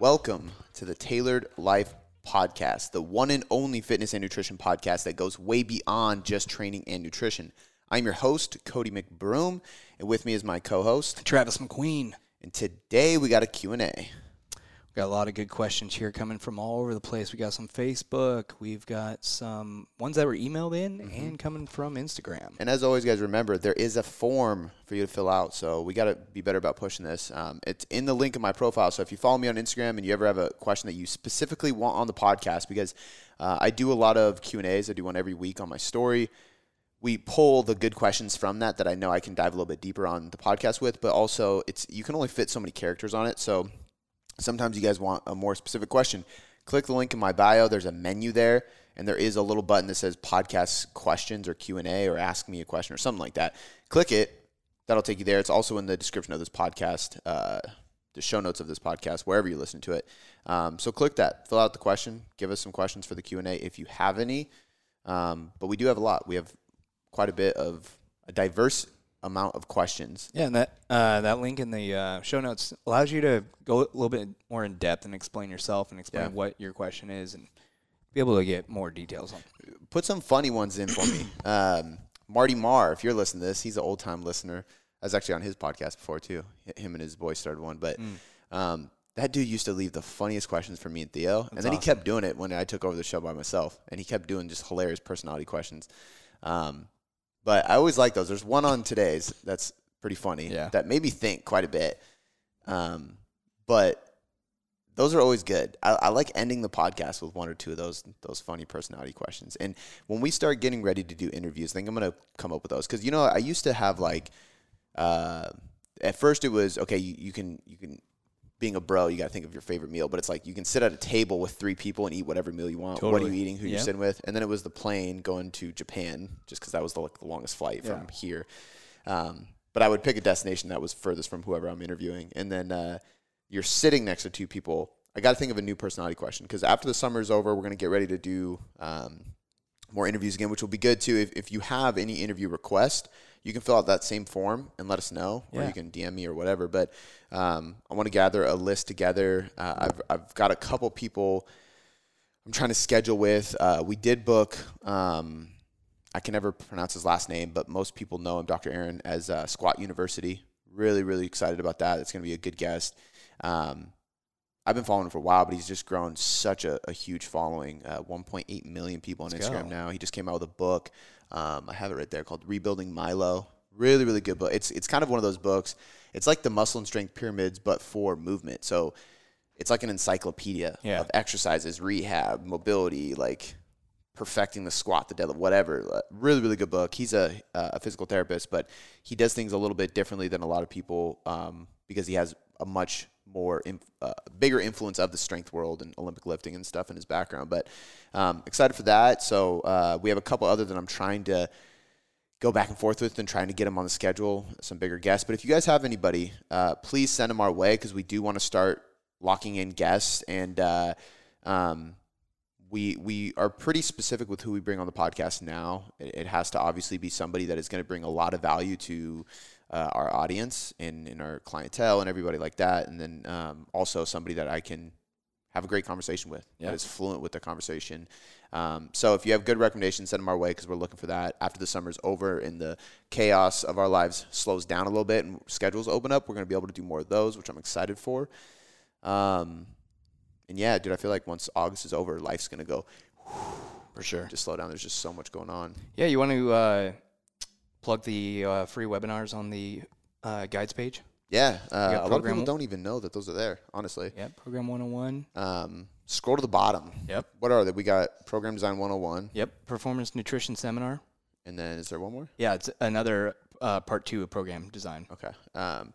Welcome to the Tailored Life Podcast, the one and only fitness and nutrition podcast that goes way beyond just training and nutrition. I'm your host, Cody McBroom, and with me is my co-host, Travis McQueen. And today we got a Q&A. Got a lot of good questions here coming from all over the place. We got some Facebook. We've got some ones that were emailed in mm-hmm. and coming from Instagram. And as always, guys, remember there is a form for you to fill out. So we got to be better about pushing this. Um, it's in the link in my profile. So if you follow me on Instagram and you ever have a question that you specifically want on the podcast, because uh, I do a lot of Q and A's. I do one every week on my story. We pull the good questions from that that I know I can dive a little bit deeper on the podcast with, but also it's you can only fit so many characters on it. So Sometimes you guys want a more specific question. Click the link in my bio. There's a menu there, and there is a little button that says podcast questions or Q and A or ask me a question or something like that. Click it. That'll take you there. It's also in the description of this podcast, uh, the show notes of this podcast, wherever you listen to it. Um, so click that. Fill out the question. Give us some questions for the Q and A if you have any. Um, but we do have a lot. We have quite a bit of a diverse amount of questions. Yeah, and that uh, that link in the uh, show notes allows you to go a little bit more in depth and explain yourself and explain yeah. what your question is and be able to get more details on. Put some funny ones in for me. Um, Marty Marr, if you're listening to this, he's an old time listener. I was actually on his podcast before too. Him and his boy started one, but. Mm. Um, that dude used to leave the funniest questions for me and Theo, That's and then awesome. he kept doing it when I took over the show by myself, and he kept doing just hilarious personality questions. Um, but I always like those. There's one on today's that's pretty funny. Yeah. That made me think quite a bit. Um, but those are always good. I, I, like ending the podcast with one or two of those those funny personality questions. And when we start getting ready to do interviews, I think I'm gonna come up with those because you know I used to have like, uh, at first it was okay. You, you can you can being a bro, you got to think of your favorite meal. But it's like you can sit at a table with three people and eat whatever meal you want. Totally. What are you eating? Who you're sitting with? And then it was the plane going to Japan, just because that was the, like, the longest flight from here. Um, but I would pick a destination that was furthest from whoever I'm interviewing, and then uh, you're sitting next to two people. I got to think of a new personality question because after the summer is over, we're going to get ready to do um, more interviews again, which will be good too. If, if you have any interview request, you can fill out that same form and let us know, yeah. or you can DM me or whatever. But um, I want to gather a list together. Uh, I've, I've got a couple people I'm trying to schedule with. Uh, we did book. Um, I can never pronounce his last name, but most people know him, Dr. Aaron, as uh, Squat University. Really, really excited about that. It's going to be a good guest. Um, I've been following him for a while, but he's just grown such a, a huge following. Uh, 1.8 million people on Let's Instagram go. now. He just came out with a book. Um, I have it right there called Rebuilding Milo. Really, really good book. It's it's kind of one of those books. It's like the muscle and strength pyramids, but for movement. So it's like an encyclopedia yeah. of exercises, rehab, mobility, like perfecting the squat, the deadlift, whatever. Uh, really, really good book. He's a, a physical therapist, but he does things a little bit differently than a lot of people um, because he has a much more inf- uh, bigger influence of the strength world and Olympic lifting and stuff in his background. But um, excited for that. So uh, we have a couple other that I'm trying to go back and forth with and trying to get them on the schedule, some bigger guests. But if you guys have anybody, uh, please send them our way because we do want to start locking in guests and. Uh, um, we we are pretty specific with who we bring on the podcast now. It, it has to obviously be somebody that is going to bring a lot of value to uh, our audience and, and our clientele and everybody like that. And then um, also somebody that I can have a great conversation with yeah. that is fluent with the conversation. Um, so if you have good recommendations, send them our way because we're looking for that. After the summer's over and the chaos of our lives slows down a little bit and schedules open up, we're going to be able to do more of those, which I'm excited for. Um, and yeah, dude, I feel like once August is over, life's going to go for sure. Just slow down. There's just so much going on. Yeah, you want to uh, plug the uh, free webinars on the uh, guides page. Yeah, uh, a lot of people don't even know that those are there. Honestly. Yeah, program 101. Um, scroll to the bottom. Yep. What are they? We got program design 101. Yep. Performance nutrition seminar. And then is there one more? Yeah, it's another uh, part two of program design. Okay. Um,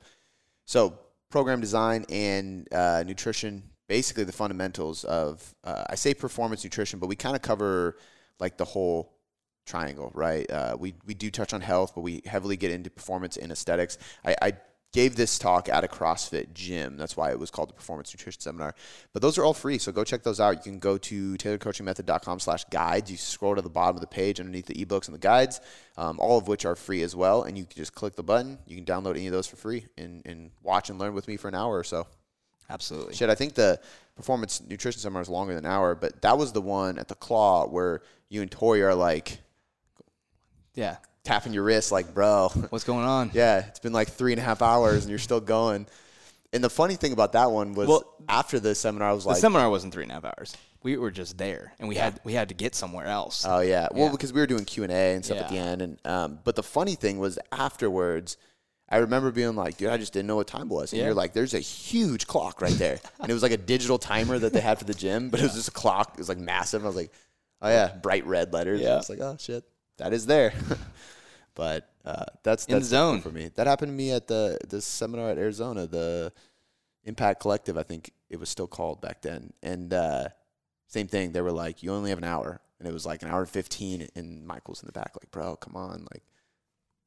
so program design and uh, nutrition, basically the fundamentals of uh, I say performance nutrition, but we kind of cover like the whole triangle, right? Uh, we we do touch on health, but we heavily get into performance and aesthetics. I, I gave this talk at a CrossFit gym. That's why it was called the Performance Nutrition Seminar. But those are all free, so go check those out. You can go to tailoredcoachingmethod.com slash guides. You scroll to the bottom of the page underneath the ebooks and the guides, um, all of which are free as well. And you can just click the button. You can download any of those for free and, and watch and learn with me for an hour or so. Absolutely. Shit, I think the performance nutrition seminar is longer than an hour, but that was the one at the Claw where you and Tori are like Yeah. tapping your wrist, like, bro, What's going on? yeah, it's been like three and a half hours and you're still going. And the funny thing about that one was Well, after the seminar, I was The like, the seminar wasn't three and a half hours. We were just there, and we had we had to get somewhere else. Oh yeah, well Yeah. because we were doing Q and A and stuff at the end, and um, but the funny thing was afterwards, I remember being like, dude, I just didn't know what time it was, and Yeah. you're like, there's a huge clock right there, and it was like a digital timer that they had for the gym, but it was just a clock, it was like massive. I was like, oh yeah, bright red letters. Yeah. I was like, oh shit, that is there. but uh, that's In the zone. for me. That happened to me at the the seminar at Arizona, the Impact Collective, I think it was still called back then, and. uh same thing. They were like, you only have an hour. And it was like an hour and 15. And Michael's in the back, like, bro, come on. Like,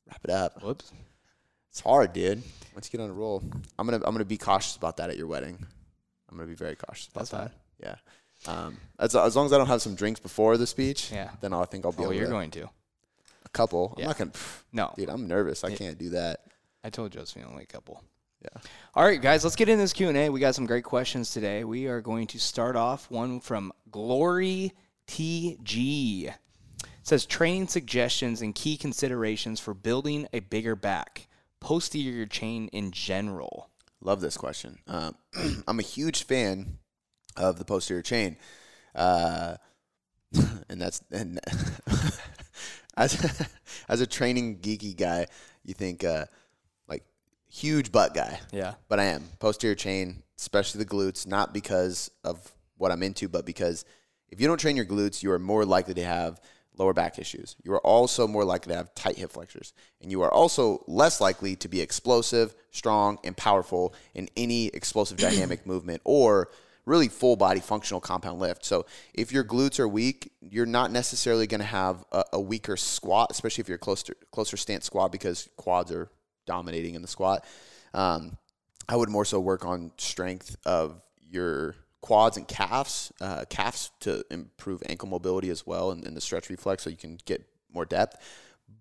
wrap it up. Whoops. It's hard, dude. Once you get on a roll, I'm going to, I'm to be cautious about that at your wedding. I'm going to be very cautious about That's that. Yeah. Um, as, as long as I don't have some drinks before the speech, Yeah. then I'll, I think I'll be Oh, you're to. going to. A couple. I'm not going to, No, dude, I'm nervous. I Yeah. can't do that. I told Josephine only a couple. Yeah. All right, guys, let's get into this Q and A. We got some great questions today. We are going to start off one from Glory TG. It says training suggestions and key considerations for building a bigger back, posterior chain in general. Love this question. Um, I'm a huge fan of the posterior chain, uh, and that's and as as a training geeky guy, you think uh, like huge butt guy, Yeah. but I am posterior chain, especially the glutes, not because of what I'm into, but because if you don't train your glutes, you are more likely to have lower back issues. You are also more likely to have tight hip flexors, and you are also less likely to be explosive, strong, and powerful in any explosive dynamic movement or really full body functional compound lift. So if your glutes are weak, you're not necessarily going to have a, a weaker squat, especially if you're closer closer stance squat because quads are dominating in the squat. Um, I would more so work on strength of your quads and calves, uh, calves to improve ankle mobility as well and, and the stretch reflex so you can get more depth.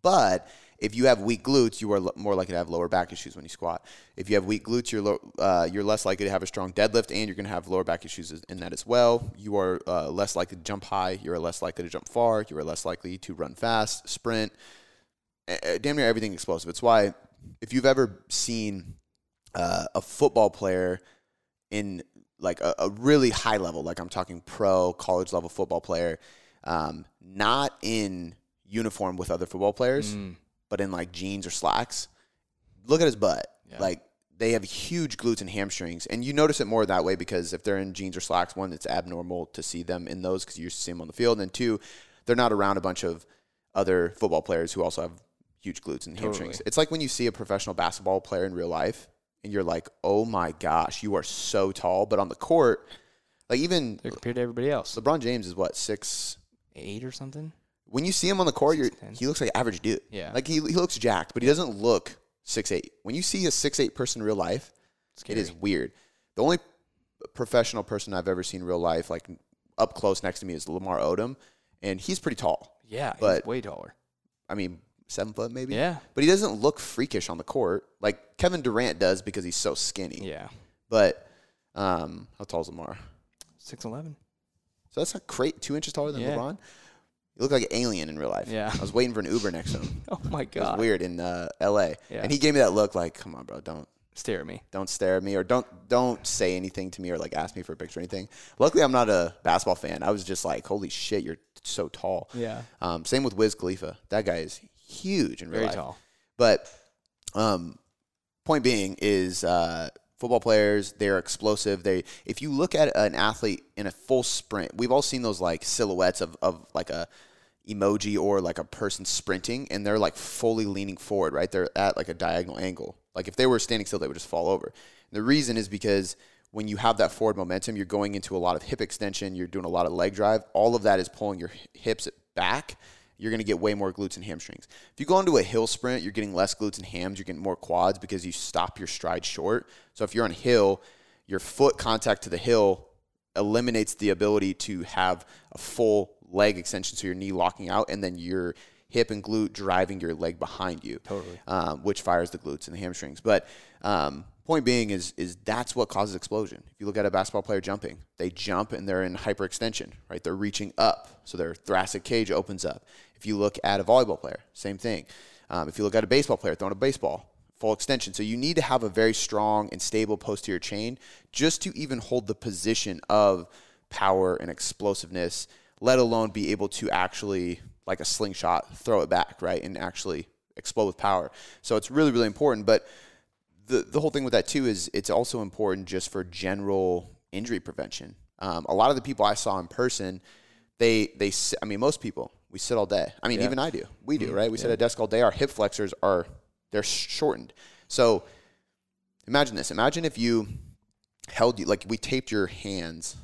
But if you have weak glutes, you are l- more likely to have lower back issues when you squat. If you have weak glutes, you're lo- uh, you're less likely to have a strong deadlift, and you're going to have lower back issues in that as well. You are uh, less likely to jump high. You are less likely to jump far. You are less likely to run fast, sprint, damn near everything explosive. It's why if you've ever seen uh, a football player in like a, a really high level, like I'm talking pro college level football player, um, not in uniform with other football players, Mm. but in like jeans or slacks. Look at his butt. Yeah. Like they have huge glutes and hamstrings, and you notice it more that way because if they're in jeans or slacks, one, it's abnormal to see them in those because you used to see them on the field, and two, they're not around a bunch of other football players who also have huge glutes and hamstrings. Totally. It's like when you see a professional basketball player in real life, and you're like, "Oh my gosh, you are so tall," but on the court, like even They're compared to everybody else. LeBron James is what six. Eight or something? When you see him on the court, you're, he looks like average dude. Yeah. like he he looks jacked, but he doesn't look six eight. When you see a six eight person in real life, Scary. it is weird. The only professional person I've ever seen in real life, like up close next to me, is Lamar Odom, and he's pretty tall. Yeah, he's but- way taller. I mean, seven foot maybe. Yeah. But he doesn't look freakish on the court like Kevin Durant does because he's so skinny. Yeah. But um, how tall is Lamar? Six eleven. So that's not crate two inches taller than Yeah. LeBron. You look like an alien in real life. Yeah. I was waiting for an Uber next to him. Oh my It was god. weird in uh, L.A. Yeah. And he gave me that look like, "Come on, bro, don't Stare at me. don't stare at me or don't don't say anything to me or like ask me for a picture or anything." Luckily, I'm not a basketball fan. I was just like, "Holy shit, you're so tall." Yeah. Um, same with Wiz Khalifa. That guy is huge in real Very life. tall. But um, point being is uh, football players they're explosive. They if you look at an athlete in a full sprint, we've all seen those like silhouettes of of like a emoji or like a person sprinting and they're like fully leaning forward, right? They're at like a diagonal angle. Like if they were standing still, they would just fall over. And the reason is because when you have that forward momentum, you're going into a lot of hip extension, you're doing a lot of leg drive. All of that is pulling your hips back. You're going to get way more glutes and hamstrings. If you go into a hill sprint, you're getting less glutes and hams, you're getting more quads because you stop your stride short. So if you're on a hill, your foot contact to the hill eliminates the ability to have a full leg extension, so your knee locking out, and then your hip and glute driving your leg behind you. Totally. Um, which fires the glutes and the hamstrings. But um, point being is is that's what causes explosion. If you look at a basketball player jumping, they jump and they're in hyperextension, right? They're reaching up, so their thoracic cage opens up. If you look at a volleyball player, same thing. Um, if you look at a baseball player throwing a baseball, full extension. So you need to have a very strong and stable posterior chain just to even hold the position of power and explosiveness, let alone be able to actually, like a slingshot, throw it back, right? And actually explode with power. So it's really, really important. But the, the whole thing with that too is it's also important just for general injury prevention. Um, a lot of the people I saw in person, they they I mean most people we sit all day. I mean Yeah. even I do. We do right. We sit at a desk all day. Our hip flexors are they're shortened. So imagine this. Imagine if you held you like we taped your hands,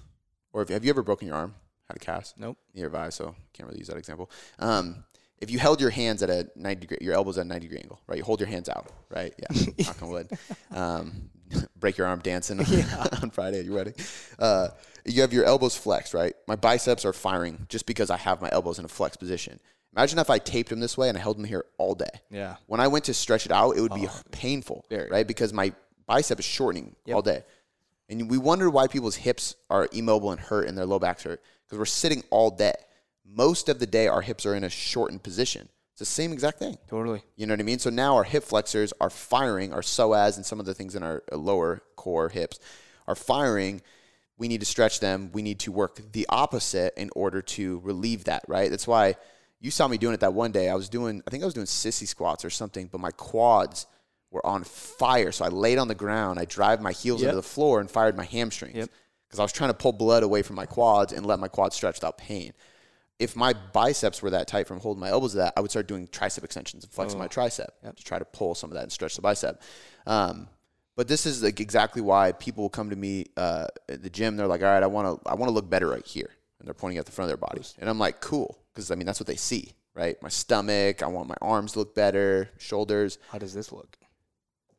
or if, have you ever broken your arm? Had a cast? Nope. I, so can't really use that example. Um, if you held your hands at a 90 degree, your elbows at a 90 degree angle, right? You hold your hands out, right? Yeah, knock on wood. Um, break your arm dancing on Friday at your wedding. Uh, you have your elbows flexed, right? My biceps are firing just because I have my elbows in a flexed position. Imagine if I taped them this way and I held them here all day. Yeah. When I went to stretch it out, it would be painful, Very. right? Because my bicep is shortening Yep. all day. And we wonder why people's hips are immobile and hurt and their low backs hurt because we're sitting all day. Most of the day, our hips are in a shortened position. It's the same exact thing. Totally. You know what I mean? So now our hip flexors are firing, our psoas and some of the things in our uh, lower core hips are firing. We need to stretch them. We need to work the opposite in order to relieve that, right? That's why you saw me doing it that one day. I was doing, I think I was doing sissy squats or something, but my quads were on fire. So I laid on the ground. I drive my heels Yep. into the floor and fired my hamstrings Yep. because I was trying to pull blood away from my quads and let my quads stretch without pain if my biceps were that tight from holding my elbows to that, I would start doing tricep extensions and flexing my tricep to try to pull some of that and stretch the bicep. Um, but this is like exactly why people will come to me uh, at the gym. They're like, "All right, I want to, I want to look better right here," and they're pointing at the front of their bodies, and I'm like, "Cool," because I mean that's what they see, right? My stomach, I want my arms to look better, shoulders. How does this look?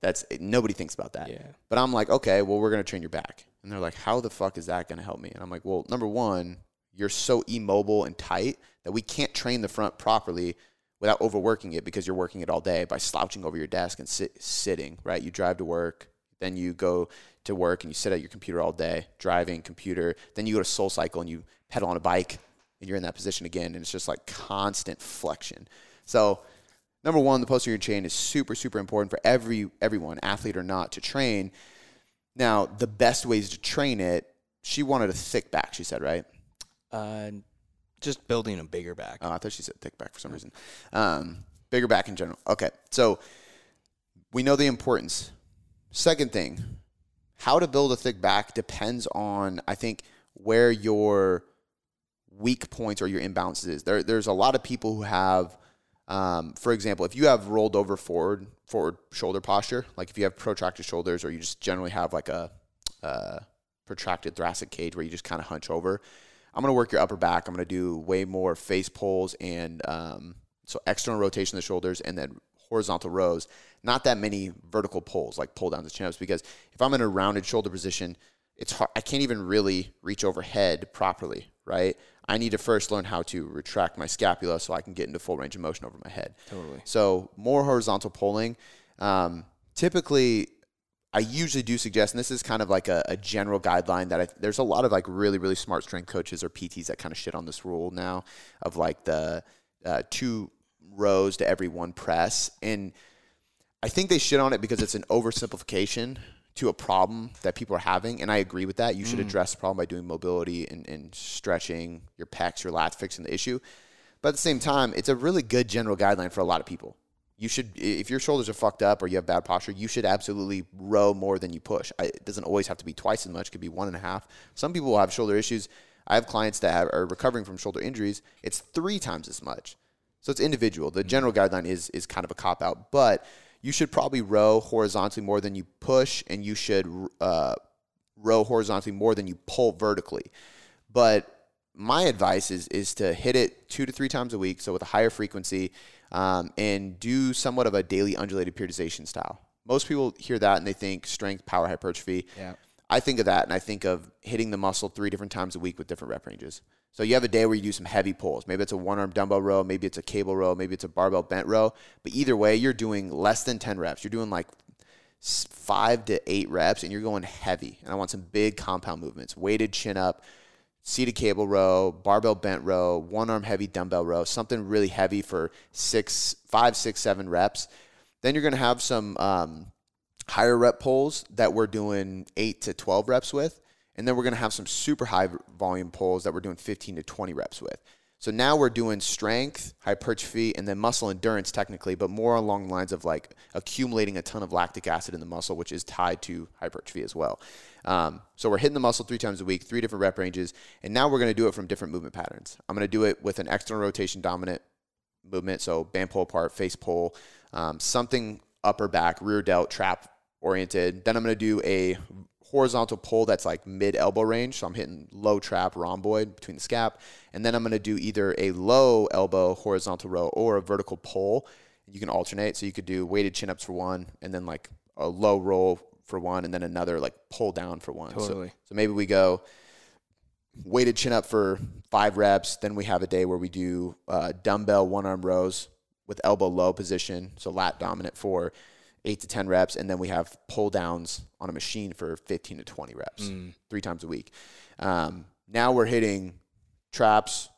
That's nobody thinks about that. Yeah. But I'm like, okay, well, we're gonna train your back, and they're like, how the fuck is that gonna help me? And I'm like, well, number one, you're so immobile and tight that we can't train the front properly without overworking it because you're working it all day by slouching over your desk and sit, sitting. Right? You drive to work, then you go to work and you sit at your computer all day, driving computer. Then you go to Soul Cycle and you pedal on a bike, and you're in that position again, and it's just like constant flexion. So number one, the posterior chain is super, super important for every everyone, athlete or not, to train. Now, the best ways to train it, she wanted a thick back, she said, right? Uh, just building a bigger back. Oh, I thought she said thick back for some reason. Um, bigger back in general. Okay, so we know the importance. Second thing, how to build a thick back depends on, I think, where your weak points or your imbalances is. There, there's a lot of people who have, um, for example, if you have rolled over forward, forward shoulder posture, like if you have protracted shoulders or you just generally have like a uh, protracted thoracic cage where you just kind of hunch over, I'm going to work your upper back. I'm going to do way more face pulls and um, so external rotation of the shoulders and then horizontal rows. Not that many vertical pulls like pull downs and chin ups because if I'm in a rounded shoulder position, it's hard. I can't even really reach overhead properly, right? I need to first learn how to retract my scapula so I can get into full range of motion over my head. Totally. So more horizontal pulling. Um, typically, I usually do suggest, and this is kind of like a, a general guideline that I, there's a lot of like really, really smart strength coaches or PTs that kind of shit on this rule now of like the uh, two rows to every one press. And I think they shit on it because it's an oversimplification to a problem that people are having. And I agree with that. You should address the problem by doing mobility and, and stretching your pecs, your lats, fixing the issue. But at the same time, it's a really good general guideline for a lot of people. You should, if your shoulders are fucked up or you have bad posture, you should absolutely row more than you push. I, it doesn't always have to be twice as much; it could be one and a half. Some people will have shoulder issues. I have clients that have, are recovering from shoulder injuries. It's three times as much. So it's individual. The general guideline is is kind of a cop out, but you should probably row horizontally more than you push, and you should uh, row horizontally more than you pull vertically. But my advice is is to hit it two to three times a week, so with a higher frequency, um, and do somewhat of a daily undulated periodization style. Most people hear that and they think strength, power, hypertrophy. Yeah. I think of that and I think of hitting the muscle three different times a week with different rep ranges. So you have a day where you do some heavy pulls. Maybe it's a one arm dumbbell row, maybe it's a cable row, maybe it's a barbell bent row. But either way, you're doing less than 10 reps. You're doing like five to eight reps, and you're going heavy. And I want some big compound movements, weighted chin up, seated cable row, barbell bent row, one arm heavy dumbbell row, something really heavy for six, five, six, seven reps. Then you're going to have some um, higher rep pulls that we're doing eight to 12 reps with. And then we're going to have some super high volume pulls that we're doing 15 to 20 reps with. So now we're doing strength, hypertrophy, and then muscle endurance technically, but more along the lines of like accumulating a ton of lactic acid in the muscle, which is tied to hypertrophy as well. Um, so we're hitting the muscle three times a week, three different rep ranges, and now we're going to do it from different movement patterns. I'm going to do it with an external rotation dominant movement, so band pull apart, face pull, um, something upper back, rear delt, trap oriented. Then I'm going to do a horizontal pull that's like mid elbow range. So I'm hitting low trap rhomboid between the scap. And then I'm going to do either a low elbow horizontal row or a vertical pull. You can alternate. So you could do weighted chin ups for one and then like a low roll for one and then another like pull down for one. Totally. So, so maybe we go weighted chin up for five reps. Then we have a day where we do uh, dumbbell one arm rows with elbow low position. So lat dominant for eight to 10 reps. And then we have pull downs on a machine for 15 to 20 reps, three times a week. Um, now we're hitting traps,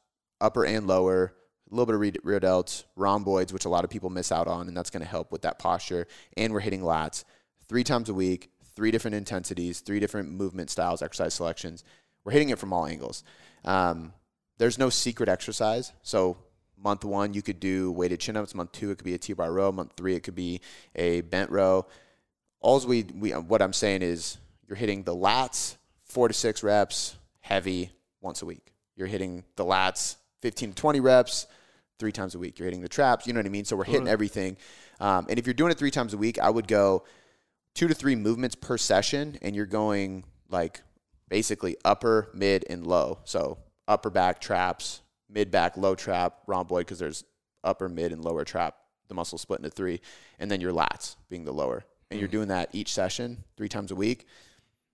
upper and lower, a little bit of rear, rear delts, rhomboids, which a lot of people miss out on, and that's going to help with that posture. And we're hitting lats three times a week, three different intensities, three different movement styles, exercise selections. We're hitting it from all angles. Um, there's no secret exercise. So month one, you could do weighted chin ups. Month two, it could be a T-bar row. Month three, it could be a bent row. All we, we what I'm saying is you're hitting the lats four to six reps heavy once a week. You're hitting the lats 15 to 20 reps three times a week. You're hitting the traps. You know what I mean? So we're hitting everything. Um, and if you're doing it three times a week, I would go two to three movements per session, and you're going like basically upper, mid, and low. So upper back traps, mid back low trap, rhomboid because there's upper, mid, and lower trap. The muscle split into three, and then your lats being the lower. And you're doing that each session three times a week.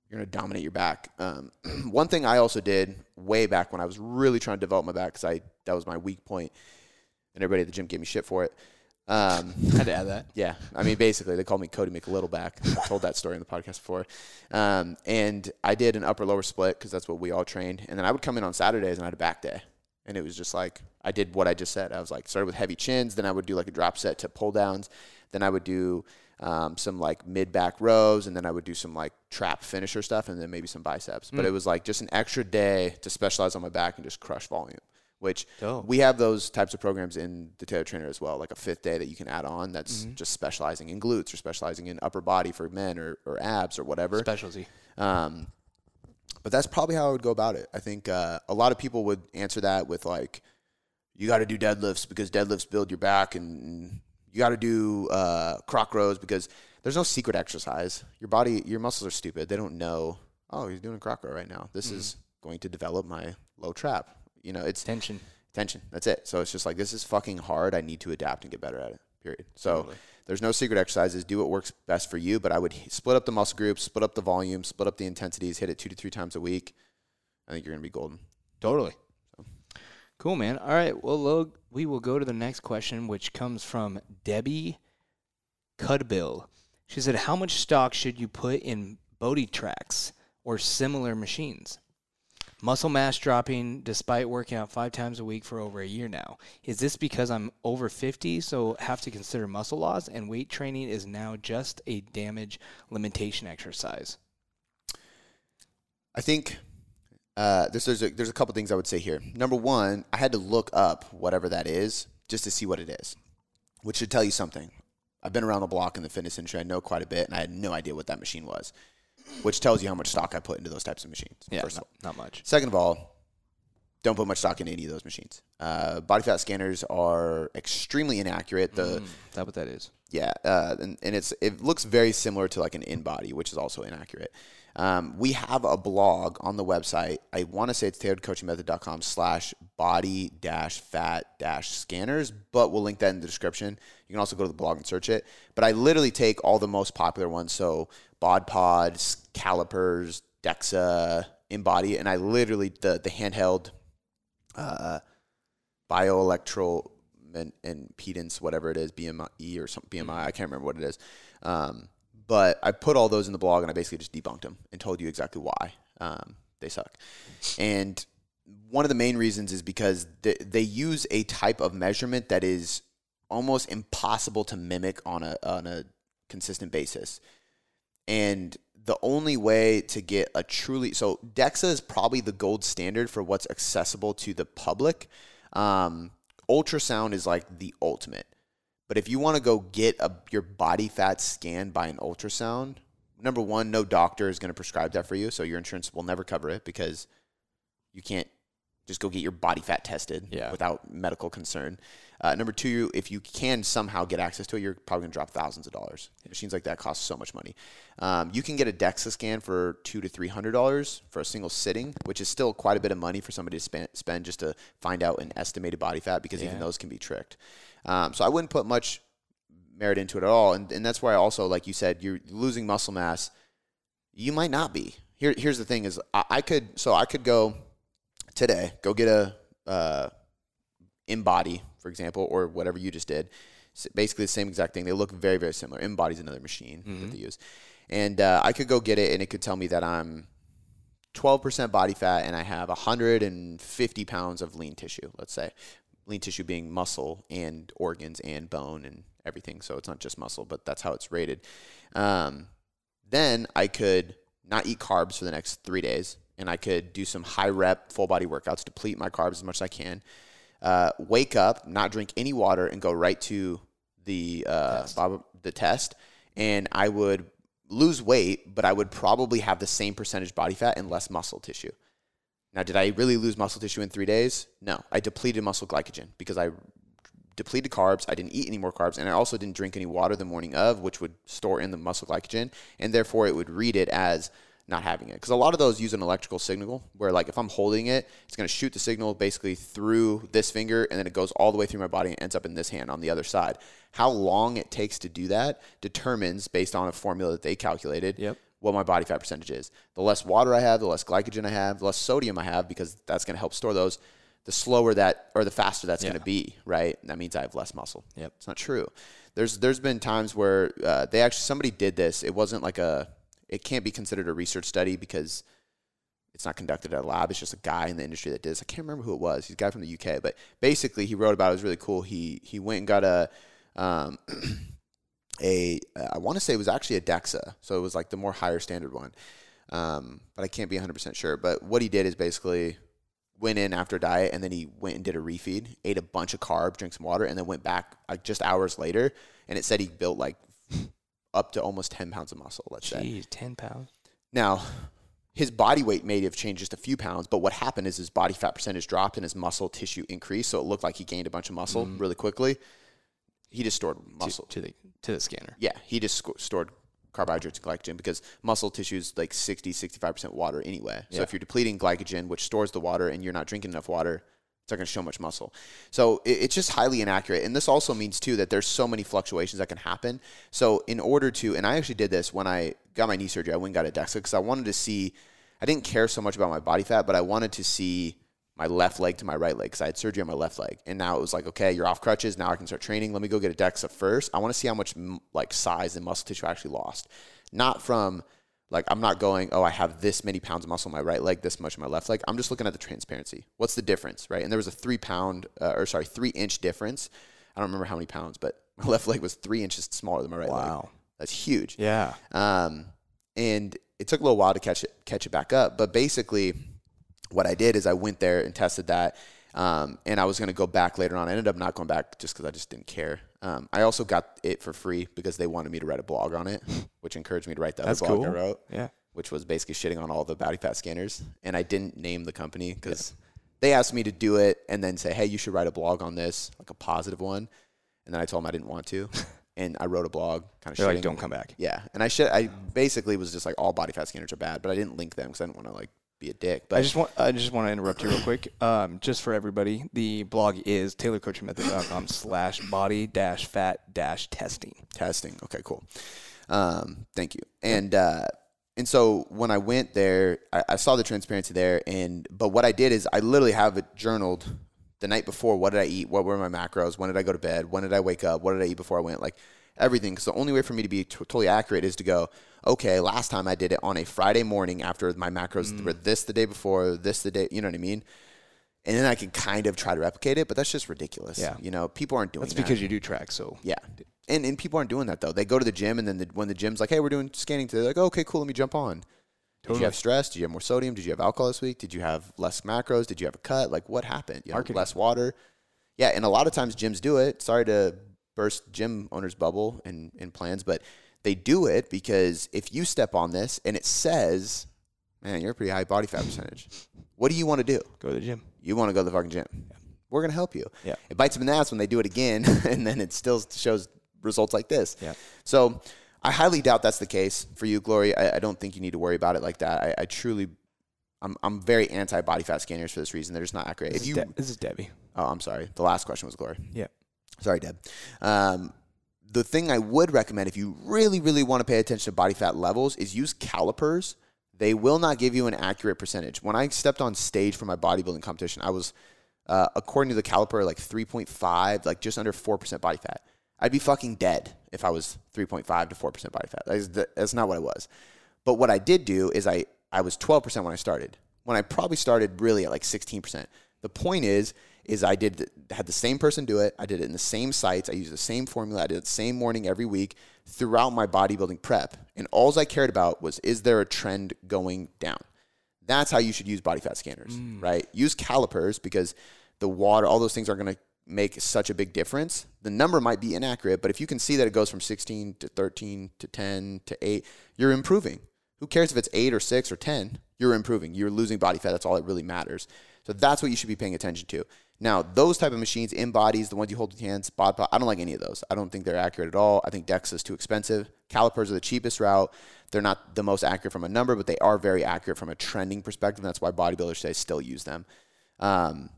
You're gonna dominate your back. Um, one thing I also did way back when I was really trying to develop my back because I that was my weak point, and everybody at the gym gave me shit for it. Um, Had to add that. yeah, I mean, basically, they called me Cody McLittleback. I told that story in the podcast before. Um, and I did an upper lower split because that's what we all trained. And then I would come in on Saturdays and I had a back day. And it was just like, I did what I just said. I was like, started with heavy chins. Then I would do like a drop set to pull downs. Then I would do um, some like mid back rows. And then I would do some like trap finisher stuff and then maybe some biceps. But it was like just an extra day to specialize on my back and just crush volume. Which Dope. we have those types of programs in the Taylor Trainer as well, like a fifth day that you can add on that's Mm-hmm. just specializing in glutes or specializing in upper body for men or, or abs or whatever. Specialty. Um, but that's probably how I would go about it. I think uh, a lot of people would answer that with like, you got to do deadlifts because deadlifts build your back, and you got to do uh, Kroc rows because there's no secret exercise. Your body, your muscles are stupid. They don't know. Oh, he's doing a Kroc row right now. This is going to develop my low trap. You know, it's Tension. tension. That's it. So it's just like this is fucking hard. I need to adapt and get better at it. Period. So Totally. There's no secret exercises. Do what works best for you. But I would split up the muscle groups, split up the volume, split up the intensities, hit it two to three times a week. I think you're gonna be golden. Totally. Cool, man. All right. Well, Log, we will go to the next question, which comes from Debbie Cudbill. She said, How much stock should you put in Boditrax or similar machines? Muscle mass dropping despite working out five times a week for over a year now. Is this because I'm over 50, so have to consider muscle loss, and weight training is now just a damage limitation exercise? I think uh, there's there's a, there's a couple things I would say here. Number one, I had to look up whatever that is just to see what it is, which should tell you something. I've been around the block in the fitness industry. I know quite a bit, and I had no idea what that machine was, which tells you how much stock I put into those types of machines. first of all. not, not much. Second of all, don't put much stock in any of those machines. Uh, body fat scanners are extremely inaccurate. The Is that what that is? yeah, uh, and, and it's it looks very similar to like an InBody, which is also inaccurate. Um, we have a blog on the website. I want to say it's tailoredcoachingmethod.com slash body dash fat dash scanners, but we'll link that in the description. You can also go to the blog and search it. But I literally take all the most popular ones. So bod pods, calipers, DEXA, InBody, and I literally, the, the handheld uh, bioelectro and impedance, whatever it is, BMI or some BMI. I can't remember what it is. Um, but I put all those in the blog and I basically just debunked them and told you exactly why um, they suck. And one of the main reasons is because they, they use a type of measurement that is almost impossible to mimic on a on a consistent basis. And the only way to get a truly so DEXA is probably the gold standard for what's accessible to the public. Um, ultrasound is like the ultimate. But if you want to go get a, your body fat scanned by an ultrasound, number one, no doctor is going to prescribe that for you, so your insurance will never cover it because you can't just go get your body fat tested Yeah. without medical concern. Uh, number two, if you can somehow get access to it, you're probably gonna drop thousands of dollars. Machines like that cost so much money. Um, you can get a DEXA scan for two to three hundred dollars for a single sitting, which is still quite a bit of money for somebody to spend, spend just to find out an estimated body fat because even those can be tricked. Um, so I wouldn't put much merit into it at all, and, and that's why also, like you said, you're losing muscle mass. You might not be. Here, here's the thing: is I, I could so I could go today, go get a uh, InBody, for example, or whatever you just did. S- Basically, the same exact thing. They look very, very similar. InBody is another machine that they use, and uh, I could go get it, and it could tell me that I'm 12% body fat and I have 150 pounds of lean tissue. Let's say lean tissue being muscle and organs and bone and everything. So it's not just muscle, but that's how it's rated. Um, then I could not eat carbs for the next three days, and I could do some high rep full body workouts, deplete my carbs as much as I can. Uh, wake up, not drink any water, and go right to the uh, bob- the test, and I would lose weight, but I would probably have the same percentage body fat and less muscle tissue. Now, did I really lose muscle tissue in three days? No, I depleted muscle glycogen because I depleted carbs. I didn't eat any more carbs, and I also didn't drink any water the morning of, which would store in the muscle glycogen, and therefore it would read it as not having it. Because a lot of those use an electrical signal, where like if I'm holding it, it's going to shoot the signal basically through this finger, and then it goes all the way through my body and ends up in this hand on the other side. How long it takes to do that determines based on a formula that they calculated Yep. what my body fat percentage is. The less water I have, the less glycogen I have, the less sodium I have, because that's going to help store those. The slower that, or the faster that's going to be, right? That means I have less muscle. Yep. It's not true. There's there's been times where uh, they actually somebody did this. It wasn't like a. It can't be considered a research study because it's not conducted at a lab. It's just a guy in the industry that did this. I can't remember who it was. He's a guy from the UK, but basically he wrote about it. It was really cool. He he went and got a um, a I want to say it was actually a DEXA, so it was like the more higher standard one. Um, but I can't be 100% sure. But what he did is basically went in after diet and then he went and did a refeed, ate a bunch of carb, drank some water, and then went back like just hours later. And it said he built like up to almost 10 pounds of muscle, let's say. Jeez, 10 pounds. Now, his body weight may have changed just a few pounds, but what happened is his body fat percentage dropped and his muscle tissue increased. So it looked like he gained a bunch of muscle mm-hmm. really quickly. He just stored muscle. To the, to the scanner. Yeah, he just sco- stored carbohydrates and glycogen because muscle tissue is like 60, 65% water anyway. So Yeah. if you're depleting glycogen, which stores the water, and you're not drinking enough water, not going to show much muscle. So it, it's just highly inaccurate. And this also means, too, that there's so many fluctuations that can happen. So in order to, and I actually did this when I got my knee surgery, I went and got a DEXA because I wanted to see, I didn't care so much about my body fat, but I wanted to see my left leg to my right leg because I had surgery on my left leg. And now it was like, okay, you're off crutches. Now I can start training. Let me go get a DEXA first. I want to see how much like size and muscle tissue I actually lost. Not from like, I'm not going, oh, I have this many pounds of muscle in my right leg, this much in my left leg. I'm just looking at the transparency. What's the difference, right? And there was a three pound, uh, or sorry, three inch difference. I don't remember how many pounds, but my left leg was three inches smaller than my right leg. Wow. That's huge. Yeah. Um, and it took a little while to catch it catch it back up. But basically, what I did is I went there and tested that. Um, and I was going to go back later on. I ended up not going back just because I just didn't care. Um, I also got it for free because they wanted me to write a blog on it, which encouraged me to write the That's other blog I wrote, Yeah. which was basically shitting on all the body fat scanners. And I didn't name the company because they asked me to do it and then say, hey, you should write a blog on this, like a positive one. And then I told them I didn't want to. and I wrote a blog kind of like, don't come back. yeah, and I should. I basically was just like all body fat scanners are bad, but I didn't link them because I didn't want to like be a dick. But I just want I just want to interrupt you real quick. Um, just for everybody, the blog is tailoredcoachingmethod.com slash body dash fat dash testing. testing. Okay, cool. Um, thank you. And uh, and so when I went there, I, I saw the transparency there. And but what I did is I literally have it journaled the night before. What did I eat? What were my macros? When did I go to bed? When did I wake up? What did I eat before I went? Like everything. Because the only way for me to be t- totally accurate is to go, okay, last time I did it on a Friday morning after my macros Mm. were this the day before, this the day, you know what I mean? And then I can kind of try to replicate it, but that's just ridiculous. Yeah. You know, people aren't doing That's that. That's because you do track. So Yeah. And, and people aren't doing that though. They go to the gym and then the, when the gym's like, hey, we're doing scanning today, they're like, okay, cool, let me jump on. Did you have stress? Did you have more sodium? Did you have alcohol this week? Did you have less macros? Did you have a cut? Like what happened? You know, less water. Yeah, and a lot of times gyms do it. Sorry to burst gym owners' bubble and, and plans, but they do it because if you step on this and it says, man, you're a pretty high body fat percentage, what do you want to do? go to the gym. You want to go to the fucking gym. We're going to help you. Yeah. It bites them in the ass when they do it again, and then it still shows results like this. Yeah. So I highly doubt that's the case for you, Glory. I, I don't think you need to worry about it like that. I, I truly, I'm, I'm very anti body fat scanners for this reason. They're just not accurate. This, If is, you, De- this is Debbie. oh, I'm sorry. The last question was Glory. Yeah. Sorry, Deb. Um, the thing I would recommend if you really, really want to pay attention to body fat levels is use calipers. They will not give you an accurate percentage. When I stepped on stage for my bodybuilding competition, I was, uh, according to the caliper, like 3.5, like just under 4% body fat. I'd be fucking dead if I was 3.5 to 4% body fat. That's, that's not what I was. But what I did do is I, I was 12% when I started. When I probably started really at like 16%. The point is, is I did had the same person do it. I did it in the same sites. I used the same formula. I did it the same morning every week throughout my bodybuilding prep. And all I cared about was is there a trend going down? That's how you should use body fat scanners, mm. right? Use calipers because the water, all those things are going to make such a big difference. The number might be inaccurate, but if you can see that it goes from 16 to 13 to 10 to 8, you're improving. Who cares if it's 8 or 6 or 10? You're improving. You're losing body fat. That's all that really matters. So that's what you should be paying attention to. Now, those type of machines, InBodies, the ones you hold with your hands, I don't like any of those. I don't think they're accurate at all. I think DEXA is too expensive. Calipers are the cheapest route. They're not the most accurate from a number, but they are very accurate from a trending perspective. That's why bodybuilders today still use them. Um,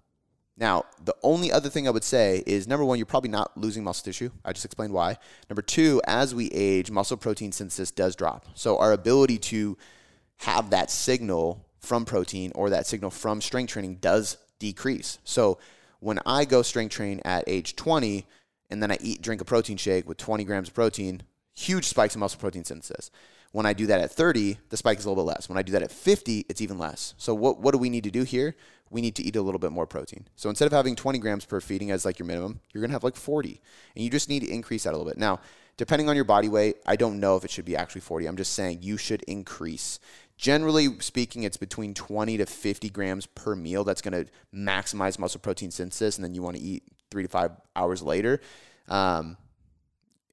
now, the only other thing I would say is number one, you're probably not losing muscle tissue. I just explained why. Number two, as we age, muscle protein synthesis does drop. So our ability to have that signal from protein or that signal from strength training does decrease. So when I go strength train at age 20 and then I eat drink a protein shake with 20 grams of protein, huge spikes in muscle protein synthesis. When I do that at 30, the spike is a little bit less. When I do that at 50, it's even less. So what what do we need to do here? We need to eat a little bit more protein. So instead of having 20 grams per feeding as like your minimum, you're gonna have like 40, and you just need to increase that a little bit. Now, depending on your body weight, I don't know if it should be actually 40. I'm just saying you should increase. Generally speaking, it's between 20 to 50 grams per meal. That's going to maximize muscle protein synthesis, and then you want to eat three to five hours later. Um,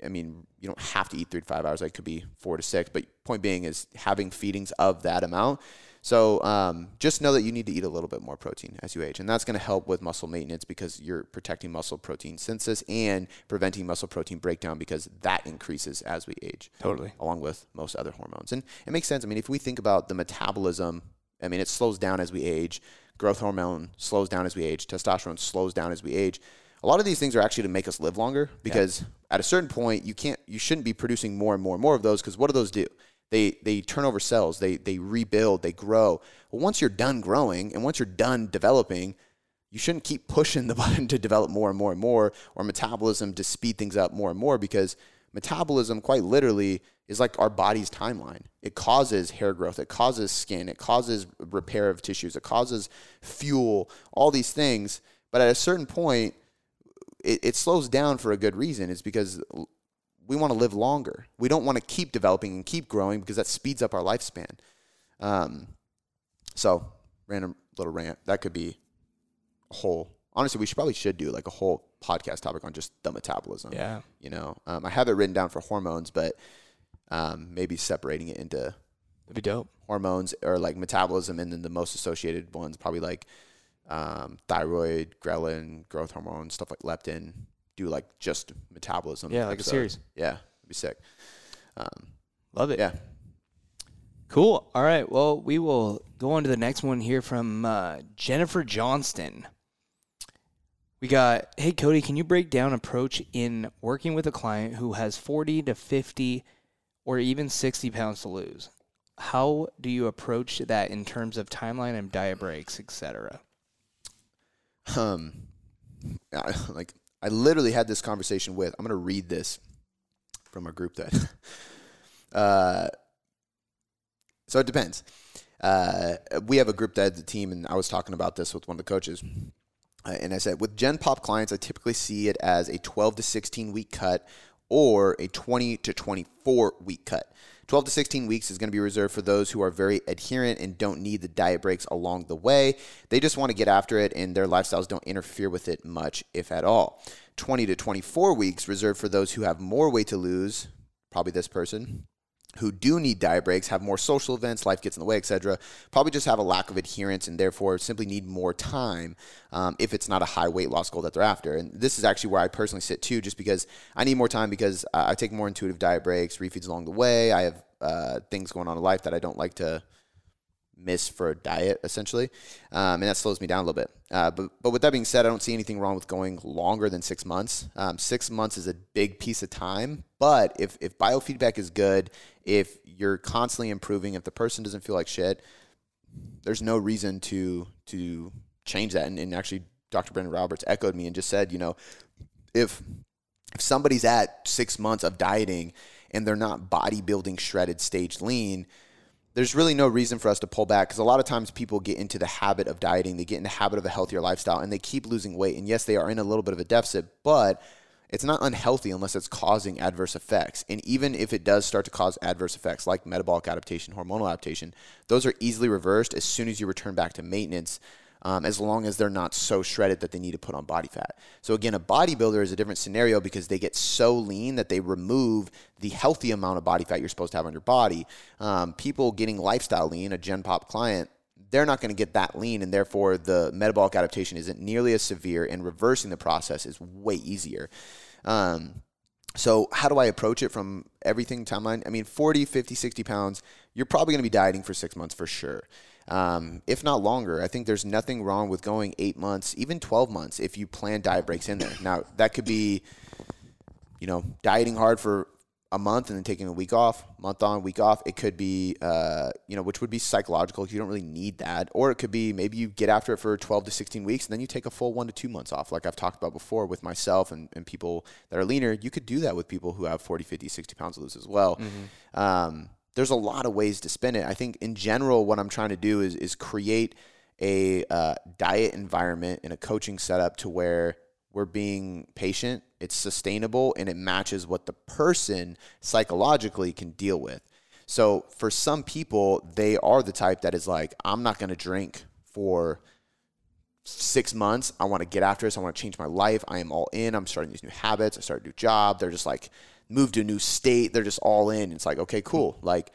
I mean, you don't have to eat three to five hours. It could be four to six. But point being is having feedings of that amount. So um, just know that you need to eat a little bit more protein as you age, and that's going to help with muscle maintenance because you're protecting muscle protein synthesis and preventing muscle protein breakdown because that increases as we age Totally. along with most other hormones. And it makes sense. I mean, if we think about the metabolism, I mean, it slows down as we age. Growth hormone slows down as we age. Testosterone slows down as we age. A lot of these things are actually to make us live longer because at a certain point, you can't, you shouldn't be producing more and more and more of those because what do those do? They, they turn over cells, they, they rebuild, they grow. Well, once you're done growing and once you're done developing, you shouldn't keep pushing the button to develop more and more and more or metabolism to speed things up more and more because metabolism quite literally is like our body's timeline. It causes hair growth, it causes skin, it causes repair of tissues, it causes fuel, all these things. But at a certain point, it, it slows down for a good reason. It's because we want to live longer. We don't want to keep developing and keep growing because that speeds up our lifespan. Um, so, random little rant. That could be a whole. Honestly, we should probably should do like a whole podcast topic on just the metabolism. Yeah. You know, um, I have it written down for hormones, but um, maybe separating it into That'd be dope. hormones or like metabolism, and then the most associated ones probably like um, thyroid, ghrelin, growth hormone, stuff like leptin. Do like just metabolism. Yeah, like a series. Yeah, it'd be sick. Um, Love it. yeah, Cool. All right. Well, we will go on to the next one here from uh, Jennifer Johnston. We got, hey, Cody, can you break down approach in working with a client who has 40 to 50 or even 60 pounds to lose? How do you approach that in terms of timeline and diet breaks, etc.? um, I, like I literally had this conversation with. I'm gonna read this from a group that. uh, so it depends. Uh, we have a group that the team, and I was talking about this with one of the coaches. Uh, and I said, with Gen Pop clients, I typically see it as a 12 to 16 week cut or a 20 to 24 week cut. 12 to 16 weeks is going to be reserved for those who are very adherent and don't need the diet breaks along the way. They just want to get after it and their lifestyles don't interfere with it much, if at all. 20 to 24 weeks reserved for those who have more weight to lose, probably this person, who do need diet breaks, have more social events, life gets in the way, etc., probably just have a lack of adherence and therefore simply need more time um, if it's not a high weight loss goal that they're after. And this is actually where I personally sit too, just because I need more time because I take more intuitive diet breaks, refeeds along the way. I have uh, things going on in life that I don't like to miss for a diet essentially, um, and that slows me down a little bit. Uh, but but with that being said, I don't see anything wrong with going longer than six months. Um, six months is a big piece of time, but if if biofeedback is good, if you're constantly improving, if the person doesn't feel like shit, there's no reason to to change that. And, and actually, Dr. Brandon Roberts echoed me and just said, you know, if if somebody's at six months of dieting and they're not bodybuilding shredded stage lean there's really no reason for us to pull back because a lot of times people get into the habit of dieting, they get in the habit of a healthier lifestyle, and they keep losing weight. And yes, they are in a little bit of a deficit, but it's not unhealthy unless it's causing adverse effects. And even if it does start to cause adverse effects like metabolic adaptation, hormonal adaptation, those are easily reversed as soon as you return back to maintenance um, as long as they're not so shredded that they need to put on body fat. So again, a bodybuilder is a different scenario because they get so lean that they remove the healthy amount of body fat you're supposed to have on your body. Um, people getting lifestyle lean, a Gen Pop client, they're not going to get that lean, and therefore the metabolic adaptation isn't nearly as severe, and reversing the process is way easier. Um, so how do I approach it from everything timeline? I mean, 40, 50, 60 pounds, you're probably going to be dieting for six months for sure um, if not longer. I think there's nothing wrong with going eight months, even 12 months, if you plan diet breaks in there. Now, that could be, you know, dieting hard for a month and then taking a week off, month on, week off. It could be, uh, you know, which would be psychological. You don't really need that. Or it could be maybe you get after it for 12 to 16 weeks and then you take a full one to two months off, like I've talked about before with myself and, and people that are leaner. You could do that with people who have 40, 50, 60 pounds to lose as well. Mm-hmm. Um, there's a lot of ways to spin it. I think in general, what I'm trying to do is is create a uh, diet environment and a coaching setup to where we're being patient, it's sustainable, and it matches what the person psychologically can deal with. So for some people, they are the type that is like, I'm not going to drink for six months. I want to get after this. I want to change my life. I am all in. I'm starting these new habits. I start a new job. They're just like, move to a new state. They're just all in. It's like, okay, cool. Like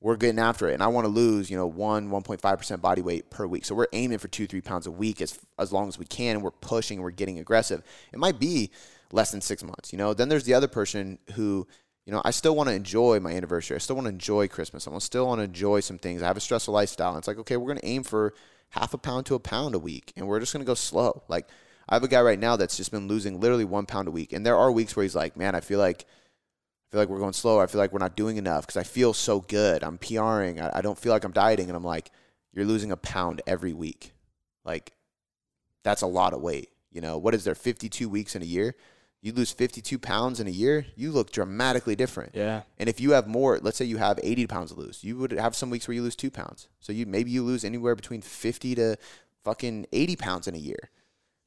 we're getting after it. And I want to lose, you know, one, 1.5% body weight per week. So we're aiming for two, three pounds a week as, as long as we can. And we're pushing and we're getting aggressive. It might be less than six months, you know. Then there's the other person who, you know, I still want to enjoy my anniversary. I still want to enjoy Christmas. I still want to enjoy some things. I have a stressful lifestyle. And it's like, okay, we're going to aim for half a pound to a pound a week. And we're just going to go slow. Like, I have a guy right now that's just been losing literally one pound a week. And there are weeks where he's like, man, I feel like I feel like we're going slow. I feel like we're not doing enough because I feel so good. I'm PRing. I, I don't feel like I'm dieting. And I'm like, you're losing a pound every week. Like, that's a lot of weight. You know, what is there, 52 weeks in a year? You lose 52 pounds in a year, you look dramatically different. Yeah. And if you have more, let's say you have 80 pounds to lose, you would have some weeks where you lose two pounds. So you maybe you lose anywhere between 50 to fucking 80 pounds in a year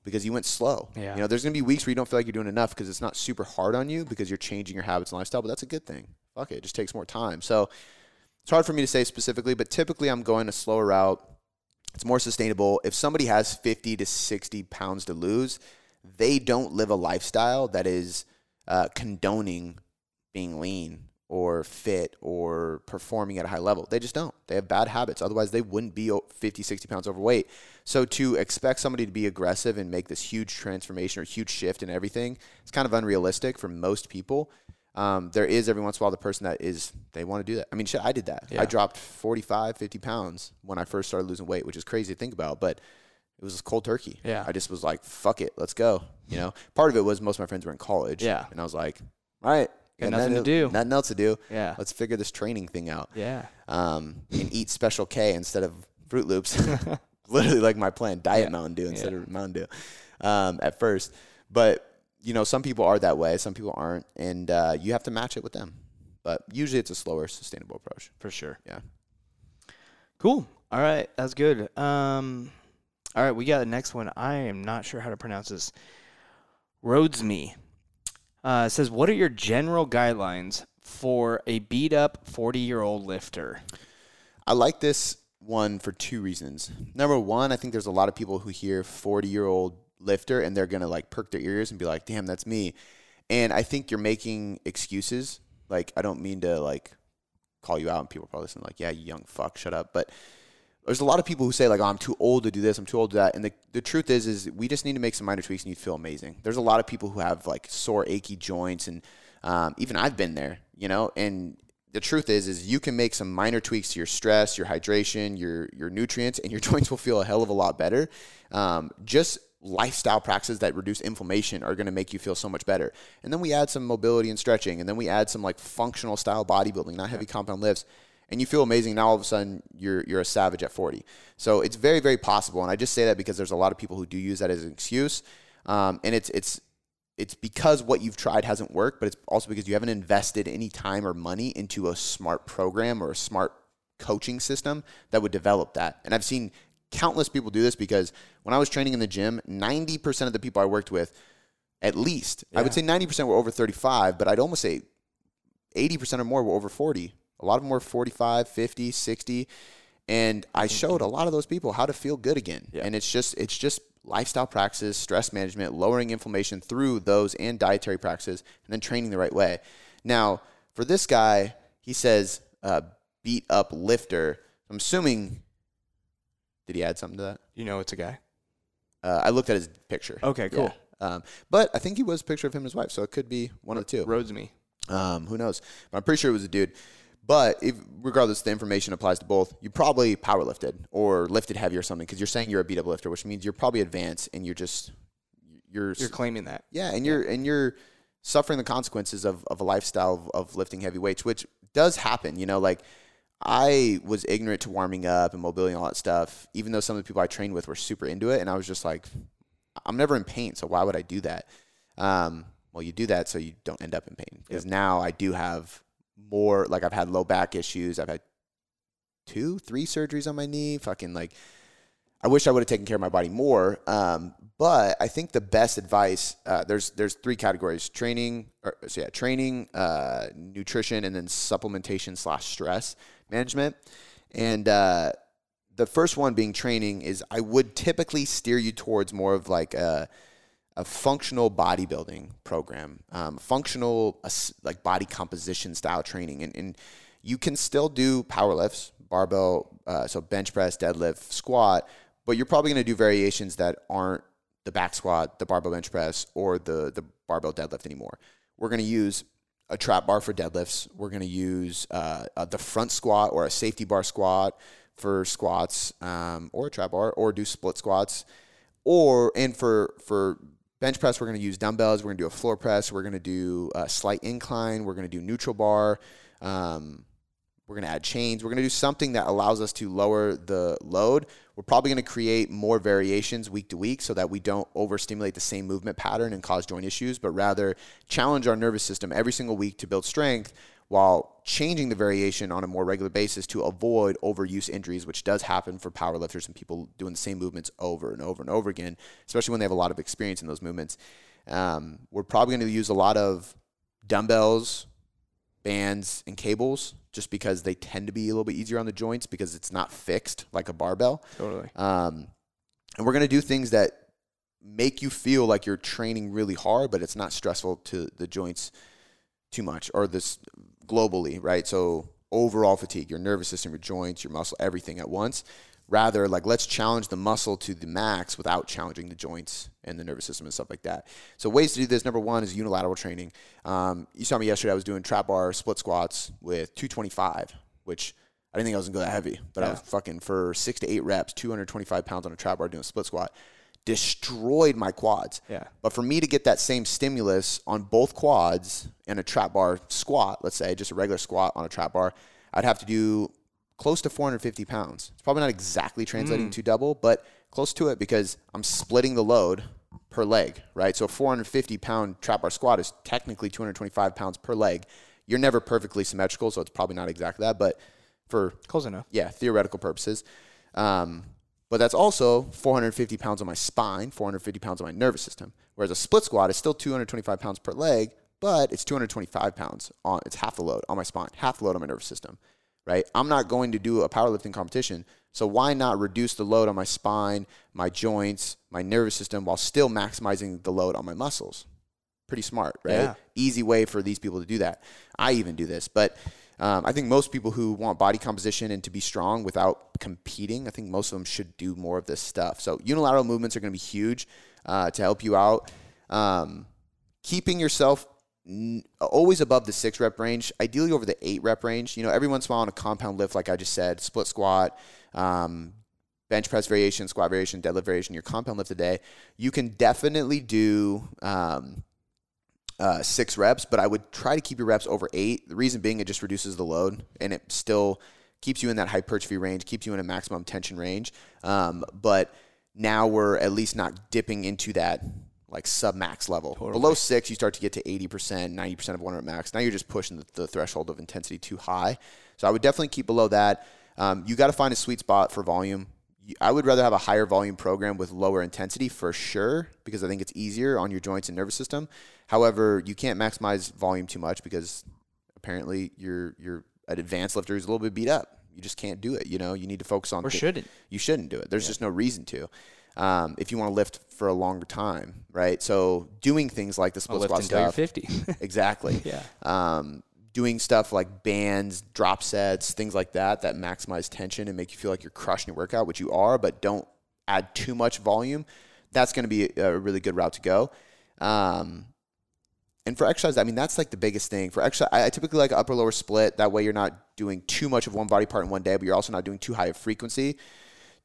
because you went slow. Yeah. You know, there's going to be weeks where you don't feel like you're doing enough because it's not super hard on you because you're changing your habits and lifestyle, but that's a good thing. Fuck it, it just takes more time. So it's hard for me to say specifically, but typically I'm going a slower route. It's more sustainable. If somebody has 50 to 60 pounds to lose, they don't live a lifestyle that is uh, condoning being lean or fit or performing at a high level. They just don't. They have bad habits. Otherwise, they wouldn't be 50, 60 pounds overweight. So to expect somebody to be aggressive and make this huge transformation or huge shift in everything, it's kind of unrealistic for most people. Um, there is every once in a while the person that is, they want to do that. I mean, shit, I did that. Yeah. I dropped 45, 50 pounds when I first started losing weight, which is crazy to think about, but it was cold turkey. Yeah. I just was like, fuck it, let's go. You know, part of it was most of my friends were in college. Yeah. And I was like, all right, Got nothing to do. Nothing else to do. Yeah. Let's figure this training thing out. Yeah. Um, and eat Special K instead of Froot Loops. Literally like my plan, Diet yeah. Mountain Dew instead yeah. of Mountain Dew um, at first. But you know, some people are that way, some people aren't, and uh, you have to match it with them. But usually, it's a slower, sustainable approach. For sure. Yeah. Cool. All right, that's good. Um, all right, we got the next one. I am not sure how to pronounce this. Rhodesme uh, says, "What are your general guidelines for a beat up forty year old lifter?" I like this one for two reasons. Number one, I think there's a lot of people who hear 40 year old lifter and they're going to like perk their ears and be like, damn, that's me. And I think you're making excuses. Like, I don't mean to like call you out and people probably listen like, yeah, you young fuck, shut up. But there's a lot of people who say like, oh, I'm too old to do this, I'm too old to that. And the, the truth is, is we just need to make some minor tweaks and you feel amazing. There's a lot of people who have like sore, achy joints and um, even I've been there, you know, and the truth is is you can make some minor tweaks to your stress, your hydration, your your nutrients, and your joints will feel a hell of a lot better. Um, just lifestyle practices that reduce inflammation are going to make you feel so much better. And then we add some mobility and stretching, and then we add some like functional style bodybuilding, not heavy compound lifts, and you feel amazing. Now all of a sudden you're you're a savage at 40. So it's very very possible, and I just say that because there's a lot of people who do use that as an excuse, um, and it's it's it's because what you've tried hasn't worked, but it's also because you haven't invested any time or money into a smart program or a smart coaching system that would develop that. And I've seen countless people do this because when I was training in the gym, 90% of the people I worked with, at least, yeah. I would say 90% were over 35, but I'd almost say 80% or more were over 40. A lot of them were 45, 50, 60. And I showed a lot of those people how to feel good again. Yeah. And it's just, it's just lifestyle practices, stress management, lowering inflammation through those and dietary practices, and then training the right way. Now, for this guy, he says uh, beat up lifter. I'm assuming. Did he add something to that? You know, it's a guy. Uh, I looked at his picture. Okay, cool. Yeah. Um, but I think he was a picture of him and his wife, so it could be one of the two. Rhodesme. Um, who knows? But I'm pretty sure it was a dude. But if, regardless, the information applies to both. You probably power lifted or lifted heavy or something because you're saying you're a beat up lifter, which means you're probably advanced and you're just you're you're claiming that. Yeah, and you're and you're suffering the consequences of, of a lifestyle of, of lifting heavy weights, which does happen. You know, like I was ignorant to warming up and mobility and all that stuff, even though some of the people I trained with were super into it, and I was just like, I'm never in pain, so why would I do that? Um, well, you do that so you don't end up in pain because yep. now I do have more like I've had low back issues. I've had two, three surgeries on my knee. Fucking like, I wish I would have taken care of my body more. Um, but I think the best advice uh, there's there's three categories: training, or, so yeah, training, uh, nutrition, and then supplementation slash stress management. And uh, the first one being training is I would typically steer you towards more of like a a functional bodybuilding program, um, functional like body composition style training, and, and you can still do power lifts, barbell, uh, so bench press, deadlift, squat, but you're probably going to do variations that aren't the back squat, the barbell bench press, or the the barbell deadlift anymore. We're going to use a trap bar for deadlifts. We're going to use uh, uh, the front squat or a safety bar squat for squats, um, or a trap bar, or do split squats, or and for for bench press, we're going to use dumbbells. We're going to do a floor press. We're going to do a slight incline. We're going to do neutral bar. Um, we're going to add chains. We're going to do something that allows us to lower the load. We're probably going to create more variations week to week so that we don't overstimulate the same movement pattern and cause joint issues, but rather challenge our nervous system every single week to build strength while changing the variation on a more regular basis to avoid overuse injuries, which does happen for powerlifters and people doing the same movements over and over and over again, especially when they have a lot of experience in those movements. Um, we're probably going to use a lot of dumbbells, bands, and cables just because they tend to be a little bit easier on the joints because it's not fixed like a barbell. Totally. Um, and we're going to do things that make you feel like you're training really hard, but it's not stressful to the joints too much or this globally, right? So overall fatigue, your nervous system, your joints, your muscle, everything at once. Rather, like let's challenge the muscle to the max without challenging the joints and the nervous system and stuff like that. So ways to do this. Number one is unilateral training. Um, you saw me yesterday. I was doing trap bar split squats with 225, which I didn't think I was gonna go that heavy, but yeah. I was fucking for six to eight reps, 225 pounds on a trap bar doing a split squat destroyed my quads. Yeah. But for me to get that same stimulus on both quads and a trap bar squat, let's say just a regular squat on a trap bar, I'd have to do close to 450 pounds. It's probably not exactly translating mm. to double, but close to it because I'm splitting the load per leg, right? So 450 pound trap bar squat is technically 225 pounds per leg. You're never perfectly symmetrical, so it's probably not exactly that, but for Close enough. yeah, theoretical purposes. Um, but that's also 450 pounds on my spine, 450 pounds on my nervous system. Whereas a split squat is still 225 pounds per leg, but it's 225 pounds on, it's half the load on my spine, half the load on my nervous system, right? I'm not going to do a powerlifting competition. So why not reduce the load on my spine, my joints, my nervous system while still maximizing the load on my muscles? Pretty smart, right? Yeah. Easy way for these people to do that. I even do this, but um, I think most people who want body composition and to be strong without competing, I think most of them should do more of this stuff. So unilateral movements are going to be huge uh, to help you out. Um, keeping yourself n- always above the six rep range, ideally over the eight rep range. You know, every once in a while on a compound lift, like I just said, split squat, um, bench press variation, squat variation, deadlift variation, your compound lift a day, you can definitely do. Um, uh, six reps, but I would try to keep your reps over eight. The reason being, it just reduces the load and it still keeps you in that hypertrophy range, keeps you in a maximum tension range. Um, but now we're at least not dipping into that like sub max level. Below six, you start to get to 80%, 90% of one rep max. Now you're just pushing the, the threshold of intensity too high. So I would definitely keep below that. Um, you got to find a sweet spot for volume. I would rather have a higher volume program with lower intensity for sure because I think it's easier on your joints and nervous system. However, you can't maximize volume too much because apparently you're you're an advanced lifter who's a little bit beat up. You just can't do it. You know, you need to focus on Or thi- shouldn't. you shouldn't do it. There's just no reason to. Um, if you want to lift for a longer time, right? So doing things like the split squat stuff, 50. exactly. yeah. Um, doing stuff like bands, drop sets, things like that that maximize tension and make you feel like you're crushing your workout, which you are, but don't add too much volume. That's going to be a really good route to go. Um, and for exercise, I mean, that's like the biggest thing. For exercise, I I typically like upper lower split. That way, you're not doing too much of one body part in one day, but you're also not doing too high of frequency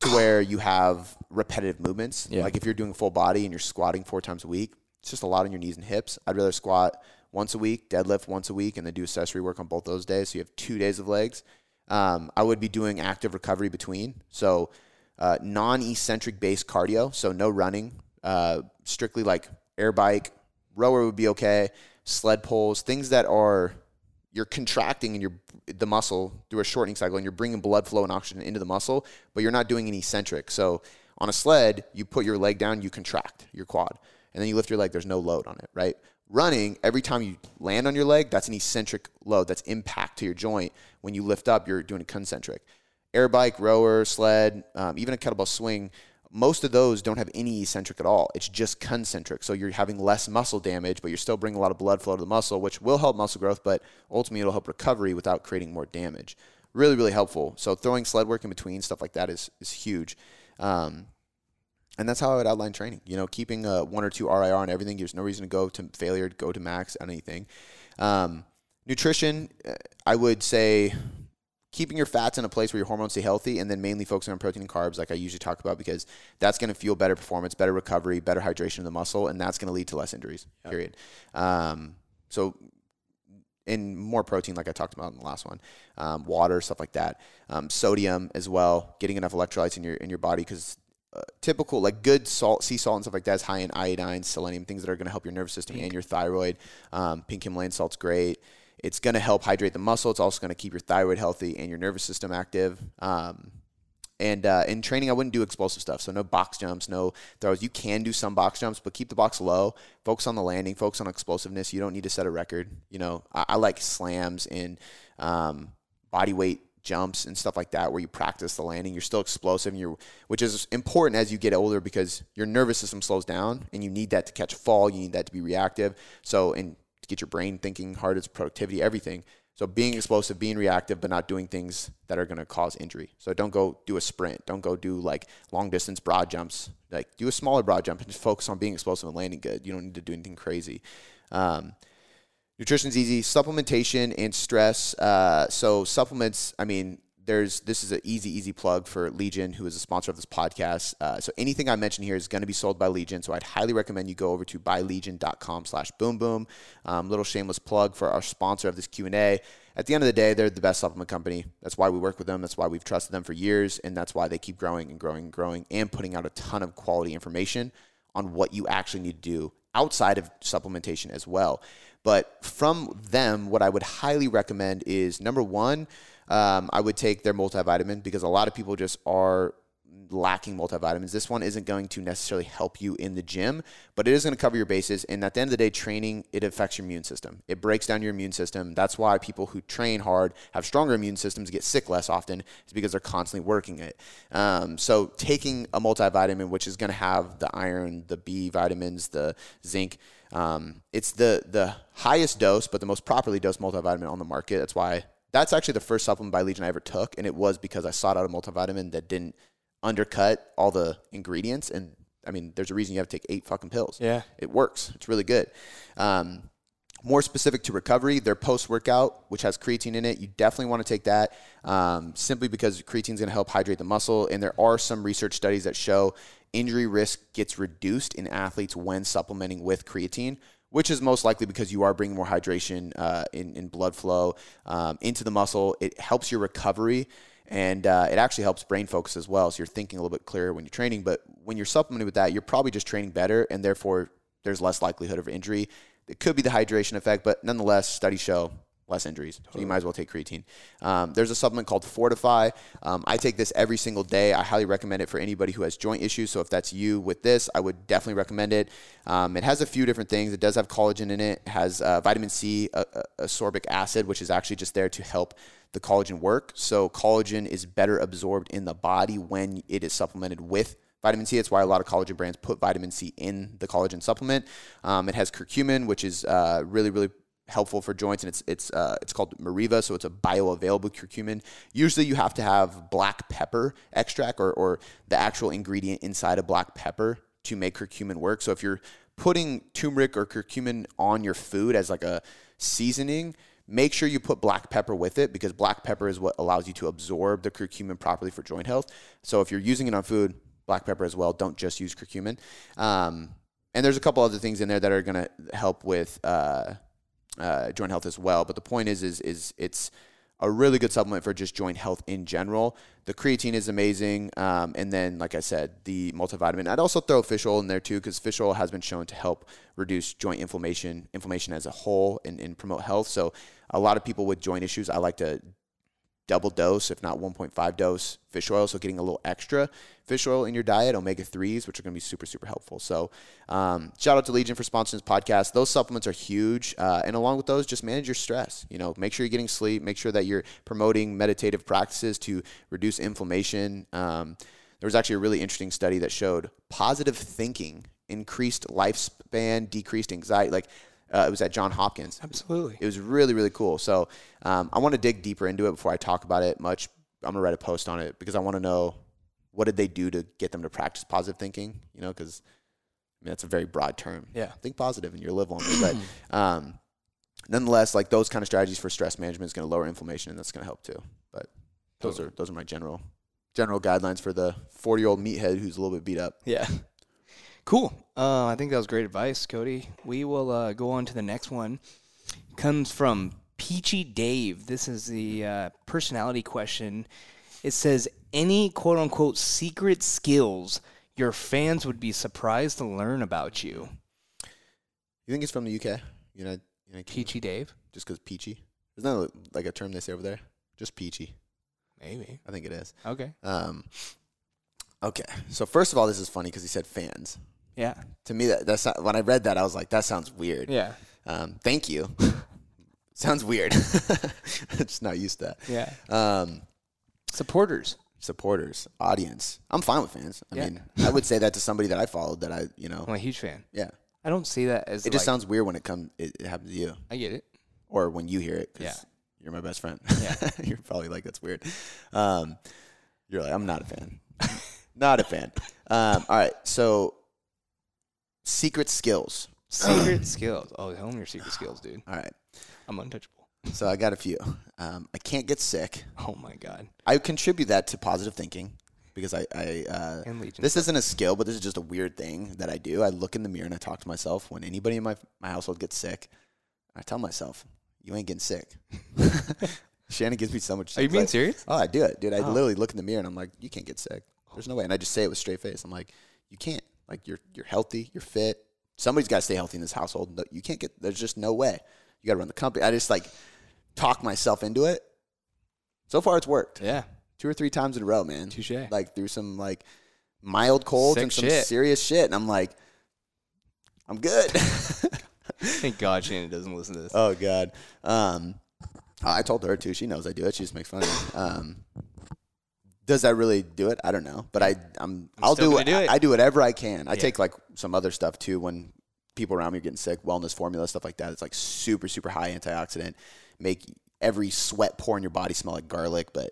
to where you have repetitive movements. Yeah. Like if you're doing full body and you're squatting four times a week, it's just a lot on your knees and hips. I'd rather squat once a week, deadlift once a week, and then do accessory work on both those days. So you have two days of legs. Um, I would be doing active recovery between. So uh, non-eccentric based cardio. So no running, uh, strictly like air bike, rower would be okay. Sled pulls, things that are you're contracting and you're the muscle through a shortening cycle and you're bringing blood flow and oxygen into the muscle, but you're not doing any eccentric. So on a sled, you put your leg down, you contract your quad, and then you lift your leg. There's no load on it, right? Running, every time you land on your leg, that's an eccentric load. That's impact to your joint. When you lift up, you're doing a concentric. Air bike, rower, sled, um, even a kettlebell swing, most of those don't have any eccentric at all. It's just concentric. So you're having less muscle damage, but you're still bringing a lot of blood flow to the muscle, which will help muscle growth, but ultimately it'll help recovery without creating more damage. Really, really helpful. So throwing sled work in between stuff like that is is huge. Um, and that's how I would outline training. You know, keeping a one or two RIR on everything. There's no reason to go to failure, go to max on anything. Um, nutrition, I would say keeping your fats in a place where your hormones stay healthy and then mainly focusing on protein and carbs like I usually talk about because that's going to fuel better performance, better recovery, better hydration of the muscle, and that's going to lead to less injuries, period. Um, so and more protein like I talked about in the last one, um, water, stuff like that, um, sodium as well, getting enough electrolytes in your in your body because uh, typical like good salt, sea salt and stuff like that is high in iodine, selenium, things that are going to help your nervous system and your thyroid. Um, pink Himalayan salt's great. It's going to help hydrate the muscle. It's also going to keep your thyroid healthy and your nervous system active. Um, and uh, in training, I wouldn't do explosive stuff. So no box jumps, no throws. You can do some box jumps, but keep the box low. Focus on the landing. Focus on explosiveness. You don't need to set a record. You know, I, I like slams and um, body weight jumps and stuff like that, where you practice the landing. You're still explosive, you're, which is important as you get older because your nervous system slows down, and you need that to catch a fall. You need that to be reactive. So and to get your brain thinking hard, it's productivity, everything. So being explosive, being reactive, but not doing things that are going to cause injury. So don't go do a sprint. Don't go do like long distance broad jumps. Like do a smaller broad jump and just focus on being explosive and landing good. You don't need to do anything crazy. Um, nutrition's easy. Supplementation and stress. Uh, so supplements. I mean, there's this is an easy, easy plug for Legion, who is a sponsor of this podcast. Uh, so anything I mention here is going to be sold by Legion. So I'd highly recommend you go over to buylegion.com slash boom boom. Um, little shameless plug for our sponsor of this Q&A. At the end of the day, they're the best supplement company. That's why we work with them. That's why we've trusted them for years. And that's why they keep growing and growing and growing and putting out a ton of quality information on what you actually need to do outside of supplementation as well. But from them, what I would highly recommend is number one, um, I would take their multivitamin because a lot of people just are lacking multivitamins. This one isn't going to necessarily help you in the gym, but it is going to cover your bases. And at the end of the day, training, it affects your immune system. It breaks down your immune system. That's why people who train hard have stronger immune systems get sick less often, is because they're constantly working it. Um, so taking a multivitamin, which is going to have the iron, the B vitamins, the zinc, um, it's the the highest dose, but the most properly dosed multivitamin on the market. That's why that's actually the first supplement by Legion I ever took, and it was because I sought out a multivitamin that didn't undercut all the ingredients. And I mean, there's a reason you have to take eight fucking pills. Yeah. It works. It's really good. Um, more specific to recovery, their post workout, which has creatine in it, you definitely want to take that um, simply because creatine is going to help hydrate the muscle. And there are some research studies that show injury risk gets reduced in athletes when supplementing with creatine, which is most likely because you are bringing more hydration uh, in, in, blood flow um, into the muscle. It helps your recovery and uh, it actually helps brain focus as well. So you're thinking a little bit clearer when you're training. But when you're supplementing with that, you're probably just training better, and therefore there's less likelihood of injury. It could be the hydration effect, but nonetheless, studies show less injuries. So you might as well take creatine. Um, there's a supplement called Fortify. Um, I take this every single day. I highly recommend it for anybody who has joint issues. So if that's you with this, I would definitely recommend it. Um, it has a few different things. It does have collagen in it. It has uh, vitamin C, uh, uh, ascorbic acid, which is actually just there to help the collagen work. So collagen is better absorbed in the body when it is supplemented with vitamin C. That's why a lot of collagen brands put vitamin C in the collagen supplement. Um, it has curcumin, which is uh, really, really helpful for joints, and it's it's uh, it's called Meriva, so it's a bioavailable curcumin. Usually, you have to have black pepper extract or or the actual ingredient inside of black pepper to make curcumin work. So if you're putting turmeric or curcumin on your food as like a seasoning, make sure you put black pepper with it because black pepper is what allows you to absorb the curcumin properly for joint health. So if you're using it on food, black pepper as well. Don't just use curcumin. Um, and there's a couple other things in there that are going to help with uh, uh, joint health as well. But the point is, is, is it's a really good supplement for just joint health in general. The creatine is amazing, um, and then, like I said, the multivitamin. I'd also throw fish oil in there too, because fish oil has been shown to help reduce joint inflammation, inflammation as a whole, and, and promote health. So, a lot of people with joint issues, I like to double dose, if not 1.5 dose fish oil. So getting a little extra fish oil in your diet, omega 3s, which are going to be super, super helpful. So um, shout out to Legion for sponsoring this podcast. Those supplements are huge. Uh, and along with those, just manage your stress. You know, make sure you're getting sleep, make sure that you're promoting meditative practices to reduce inflammation. Um, there was actually a really interesting study that showed positive thinking increased lifespan, decreased anxiety. Like uh, it was at John Hopkins. Absolutely. It was really, really cool. So um, I want to dig deeper into it before I talk about it much. I'm going to write a post on it because I want to know what did they do to get them to practice positive thinking, you know, because I mean, that's a very broad term. Yeah. Think positive and you'll live longer. but um, nonetheless, like those kind of strategies for stress management is going to lower inflammation and that's going to help too. But those are those are my general general guidelines for the 40 year old meathead who's a little bit beat up. Yeah. Cool. Uh, I think that was great advice, Cody. We will uh, go on to the next one. Comes from Peachy Dave. This is the uh, personality question. It says, any quote unquote secret skills your fans would be surprised to learn about you? You think it's from the UK? United, United Peachy Dave? Just because peachy? Isn't that like a term they say over there? Just peachy. Maybe. I think it is. Okay. Um, okay. So first of all, this is funny because he said fans. Yeah. To me, that that's not, when I read that, I was like, that sounds weird. Yeah. Um, thank you. sounds weird. I'm just not used to that. Yeah. Um, Supporters. supporters, audience. I'm fine with fans. I Yeah. mean, I would say that to somebody that I followed that I, you know, I'm a huge fan. yeah. I don't see that as It just sounds weird when it comes, it, it happens to you I get it. or when you hear it. 'cause Yeah. You're my best friend. Yeah. you're probably like, that's weird. Um, you're like, I'm not a fan. not a fan. Um, all right. So, secret skills. Secret skills. Oh, tell me your secret skills, dude. All right. I'm untouchable. So, I got a few. Um, I can't get sick. Oh my god. I contribute that to positive thinking because I, I uh, And Legion. this isn't a skill, but this is just a weird thing that I do. I look in the mirror and I talk to myself when anybody in my my household gets sick. I tell myself, "You ain't getting sick." Shannon gives me so much. Are you being Like, serious? Oh, I do it, dude. I Oh. literally look in the mirror and I'm like, "You can't get sick. There's no way." And I just say it with straight face. I'm like, "You can't." Like you're you're healthy, you're fit. Somebody's got to stay healthy in this household. You can't get. There's just no way. You got to run the company. I just like talk myself into it. So far, it's worked Yeah. two or three times in a row, man. Touche. Like through some like mild colds Sick and some shit. serious shit, and I'm like, I'm good. Thank God Shannon doesn't listen to this. oh god. Um, I told her too. She knows I do it. She just makes fun of me. Um, does that really do it? I don't know, but I I'm, I'll still do it. do it. I do whatever I can. I Yeah. take like some other stuff too when people around me are getting sick. Wellness formula stuff like that. It's like super super high antioxidant. Make every sweat pour in your body smell like garlic, but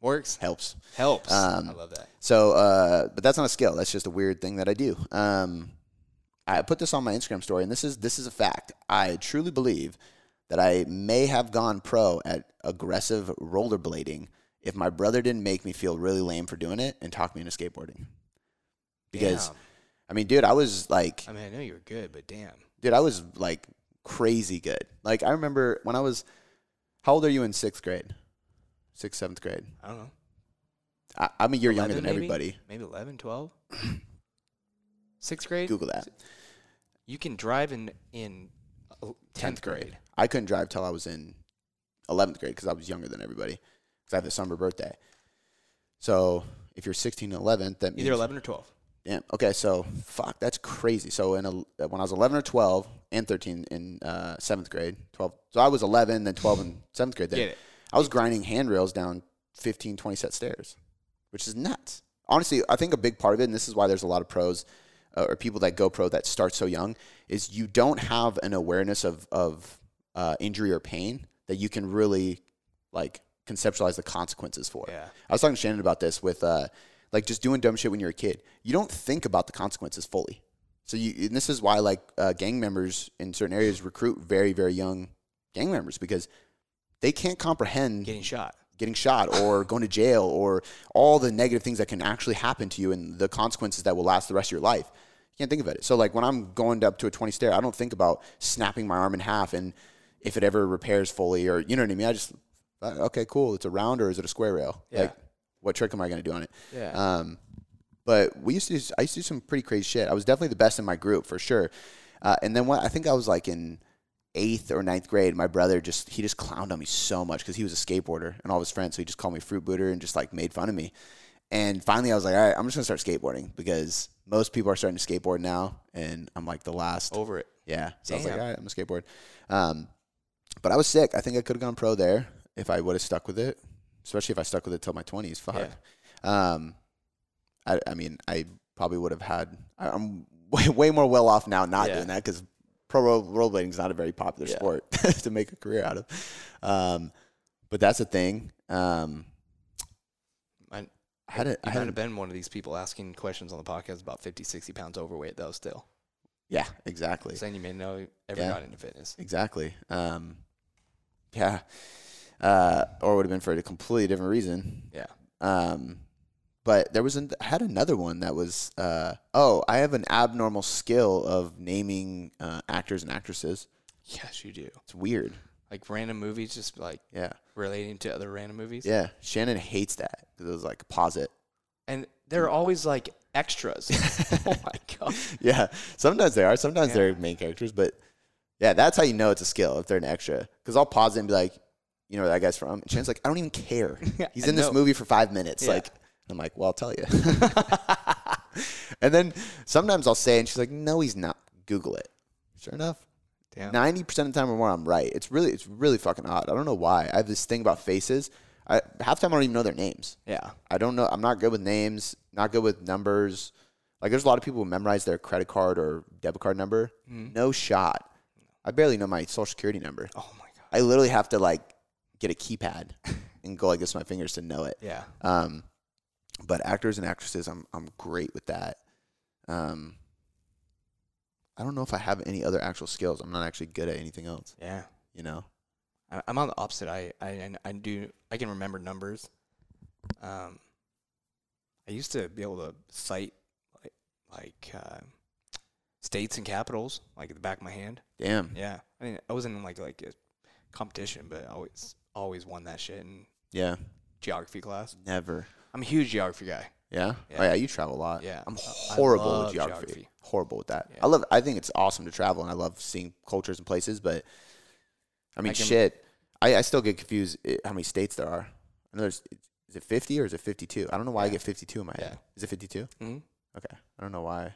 Works. helps. Helps. Um, I love that. So, uh, but that's not a skill. That's just a weird thing that I do. Um, I put this on my Instagram story, and this is this is a fact. I truly believe that I may have gone pro at aggressive rollerblading if my brother didn't make me feel really lame for doing it and talk me into skateboarding. Because Damn. I mean, dude, I was like, I mean, I know you were good, but damn. dude, I was like crazy good. Like I remember when I was, how old are you in sixth grade? Sixth, seventh grade. I don't know. I, I'm a year younger than maybe? everybody. Maybe 11, 12? Sixth grade? Google that. You can drive in in uh, 10th grade. I couldn't drive till I was in 11th grade because I was younger than everybody because I have the summer birthday. So if you're 16 and 11th, that means Either 11 or 12. Damn. Okay, so fuck, that's crazy. So in a, when I was 11 or 12 and 13 in uh, seventh grade, 12. So I was 11, then 12 in seventh grade. Then. I was grinding handrails down 15, 20 set stairs, which is nuts. Honestly, I think a big part of it, and this is why there's a lot of pros uh, or people that go pro that start so young, is you don't have an awareness of of uh, injury or pain that you can really like conceptualize the consequences for. Yeah. I was talking to Shannon about this with uh, like just doing dumb shit when you're a kid. You don't think about the consequences fully. So you, and this is why like uh, gang members in certain areas recruit very very young gang members because they can't comprehend Getting shot. getting shot or going to jail or all the negative things that can actually happen to you and the consequences that will last the rest of your life. You can't think of it. So like when I'm going up to a 20 stair, I don't think about snapping my arm in half and if it ever repairs fully or you know what I mean. I just okay, cool. It's a round or is it a square rail? Yeah. Like what trick am I going to do on it? Yeah. Um, but we used to, do- I used to do some pretty crazy shit. I was definitely the best in my group for sure. Uh, and then what I think I was like in eighth or ninth grade, my brother just he just clowned on me so much because he was a skateboarder and all his friends. So he just called me fruit booter and just like made fun of me. And finally, I was like, all right, I'm just gonna start skateboarding because most people are starting to skateboard now, and I'm like the last. Over it. Yeah. So I was like, all right, I'm gonna skateboard. Um, but I was sick. I think I could have gone pro there if I would have stuck with it, especially if I stuck with it till my 20s. Fuck. Um, I, I mean, I probably would have had. I'm way, way more well off now not Yeah. doing that because pro rollerblading is not a very popular Yeah. sport to make a career out of. Um, but that's a thing. Um, I, I had a, I had have been one of these people asking questions on the podcast about 50, 60 pounds overweight, though, still. yeah, exactly. Saying you may know ever Yeah. got into fitness. Exactly. Um, yeah. Uh, or would have been for a completely different reason. Yeah. Um, but there was an, I had another one that was uh, oh I have an abnormal skill of naming uh, actors and actresses. Yes, you do. It's weird. Like random movies, just like Yeah, relating to other random movies. yeah. Shannon hates that because it was like pause it. And they're always like extras. oh my God. Yeah, sometimes they are. Sometimes Yeah. they're main characters, but yeah, that's how you know it's a skill if they're an extra. Because I'll pause it and be like, you know where that guy's from. And Shannon's like, I don't even care. He's in this movie for five minutes. Yeah. Like, I'm like, well, I'll tell you. and then sometimes I'll say, and she's like, no, he's not. Google it. Sure enough, Damn. ninety percent of the time or more, I'm right. It's really, it's really fucking odd. I don't know why. I have this thing about faces. I, half the time I don't even know their names. Yeah. I don't know. I'm not good with names. Not good with numbers. Like there's a lot of people who memorize their credit card or debit card number. Mm-hmm. No shot. I barely know my social security number. Oh my God. I literally have to like get a keypad and go like this with my fingers to know it. Yeah. Um, but actors and actresses, I'm I'm great with that. Um, I don't know if I have any other actual skills. I'm not actually good at anything else. Yeah. You know. I, I'm on the opposite. I, I I do I can remember numbers. Um, I used to be able to cite like like uh, states and capitals like at the back of my hand. Damn. Yeah, I mean I wasn't in like like a competition, but I always always won that shit in Yeah. geography class. Never. I'm a huge geography guy. Yeah? Yeah. Oh yeah, you travel a lot. Yeah. I'm horrible with geography. geography. Horrible with that. Yeah. I love I think it's awesome to travel and I love seeing cultures and places, but I mean I shit. I, I still get confused eh, how many states there are. I know there's is it 50 or is it 52? I don't know why I get 52 in my head. Is it 52? Mhm. Okay. I don't know why.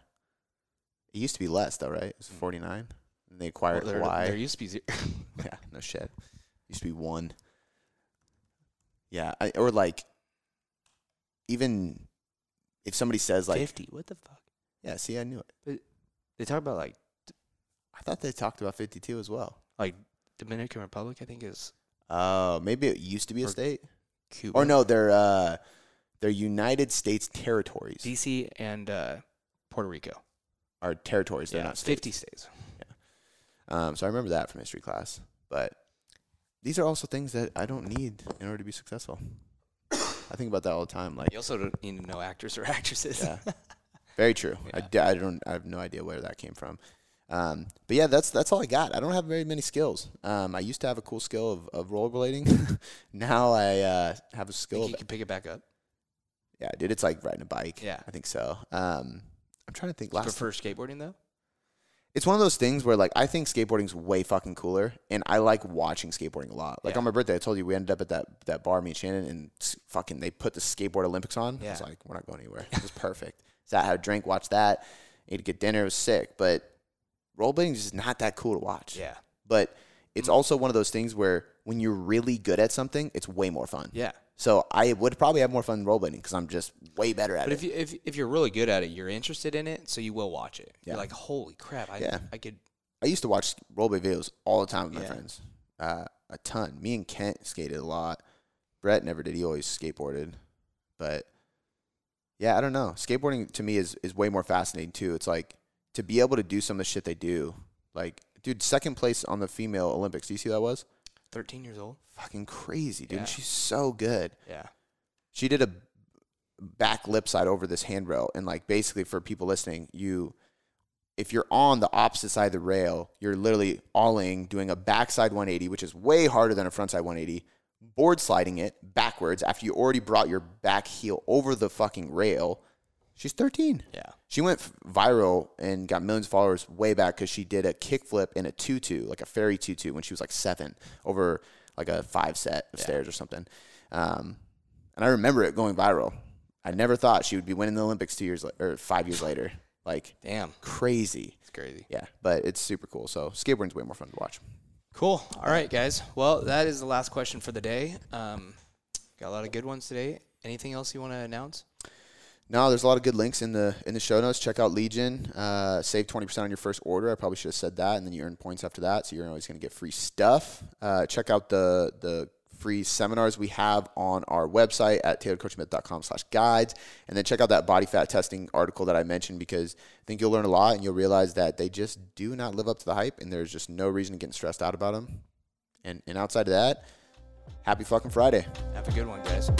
It used to be less though, right? It was 49. And they acquired Well, there, Hawaii. there used to be zero. Yeah, no shit. Used to be one. Yeah, I, or like even if somebody says like, 50. What the fuck? yeah, see, I knew it. They talk about like I thought they talked about 52 as well. like Dominican Republic. I think is Oh, maybe it used to be a state. Cuba. Or no, they're uh they're United States territories. DC and uh, Puerto Rico. Are territories, they're Yeah, not states. 50 states. Yeah. Um, so I remember that from history class. But these are also things that I don't need in order to be successful. I think about that all the time. Like, You also don't need to know actors or actresses. Yeah. Very true. I, Yeah. d- I don't. I have no idea where that came from. Um, but yeah, that's that's all I got. I don't have very many skills. Um, I used to have a cool skill of, of rollerblading. now I uh, have a skill. You can pick it back up. yeah, dude, it's like riding a bike. Yeah. I think so. Um, I'm trying to think. Do you Last, prefer skateboarding though? It's one of those things where like I think skateboarding's way fucking cooler, and I like watching skateboarding a lot. Like Yeah. on my birthday, I told you we ended up at that that bar, me and Shannon, and s- fucking they put the skateboard Olympics on. I was like, we're not going anywhere. It was perfect. so I had a drink, watched that, ate a good dinner. It was sick, but rollerblading is just not that cool to watch. Yeah. But it's Mm. also one of those things where when you're really good at something, it's way more fun. Yeah. So I would probably have more fun rollerblading because I'm just way better at But it. if you if if you're really good at it, you're interested in it, so you will watch it. Yeah. You're like, holy crap! I Yeah. I could. I used to watch rollerblade videos all the time with my Yeah. friends, uh, a ton. Me and Kent skated a lot. Brett never did. He always skateboarded, but yeah, I don't know. Skateboarding to me is is way more fascinating too. It's like to be able to do some of the shit they do. Like, dude, second place on the female Olympics. Do you see who that was? 13 years old. Fucking crazy, dude. Yeah. She's so good. Yeah. she did a back lip side over this handrail and like basically for people listening you if you're on the opposite side of the rail you're literally ollieing doing a backside 180 which is way harder than a frontside 180 board sliding it backwards after you already brought your back heel over the fucking rail she's 13 Yeah. she went viral and got millions of followers way back because she did a kickflip in a tutu, like a fairy tutu, when she was like seven over like a five set of Yeah. stairs or something. Um, and I remember it going viral. I never thought she would be winning the Olympics two years la- or five years later. Like Damn. crazy. It's crazy. Yeah, but it's super cool. So skateboarding's way more fun to watch. Cool. All right, guys. Well, that is the last question for the day. Um, got a lot of good ones today. Anything else you want to announce? No, there's a lot of good links in the in the show notes. Check out Legion. Uh, save twenty percent on your first order. I probably should have said that, and then you earn points after that, so you're always going to get free stuff. Uh, check out the the free seminars we have on our website at tailoredcoachingmethod.com slash guides and then check out that body fat testing article that i mentioned because i think you'll learn a lot and you'll realize that they just do not live up to the hype and there's just no reason to get stressed out about them and and outside of that happy fucking friday Have a good one, guys.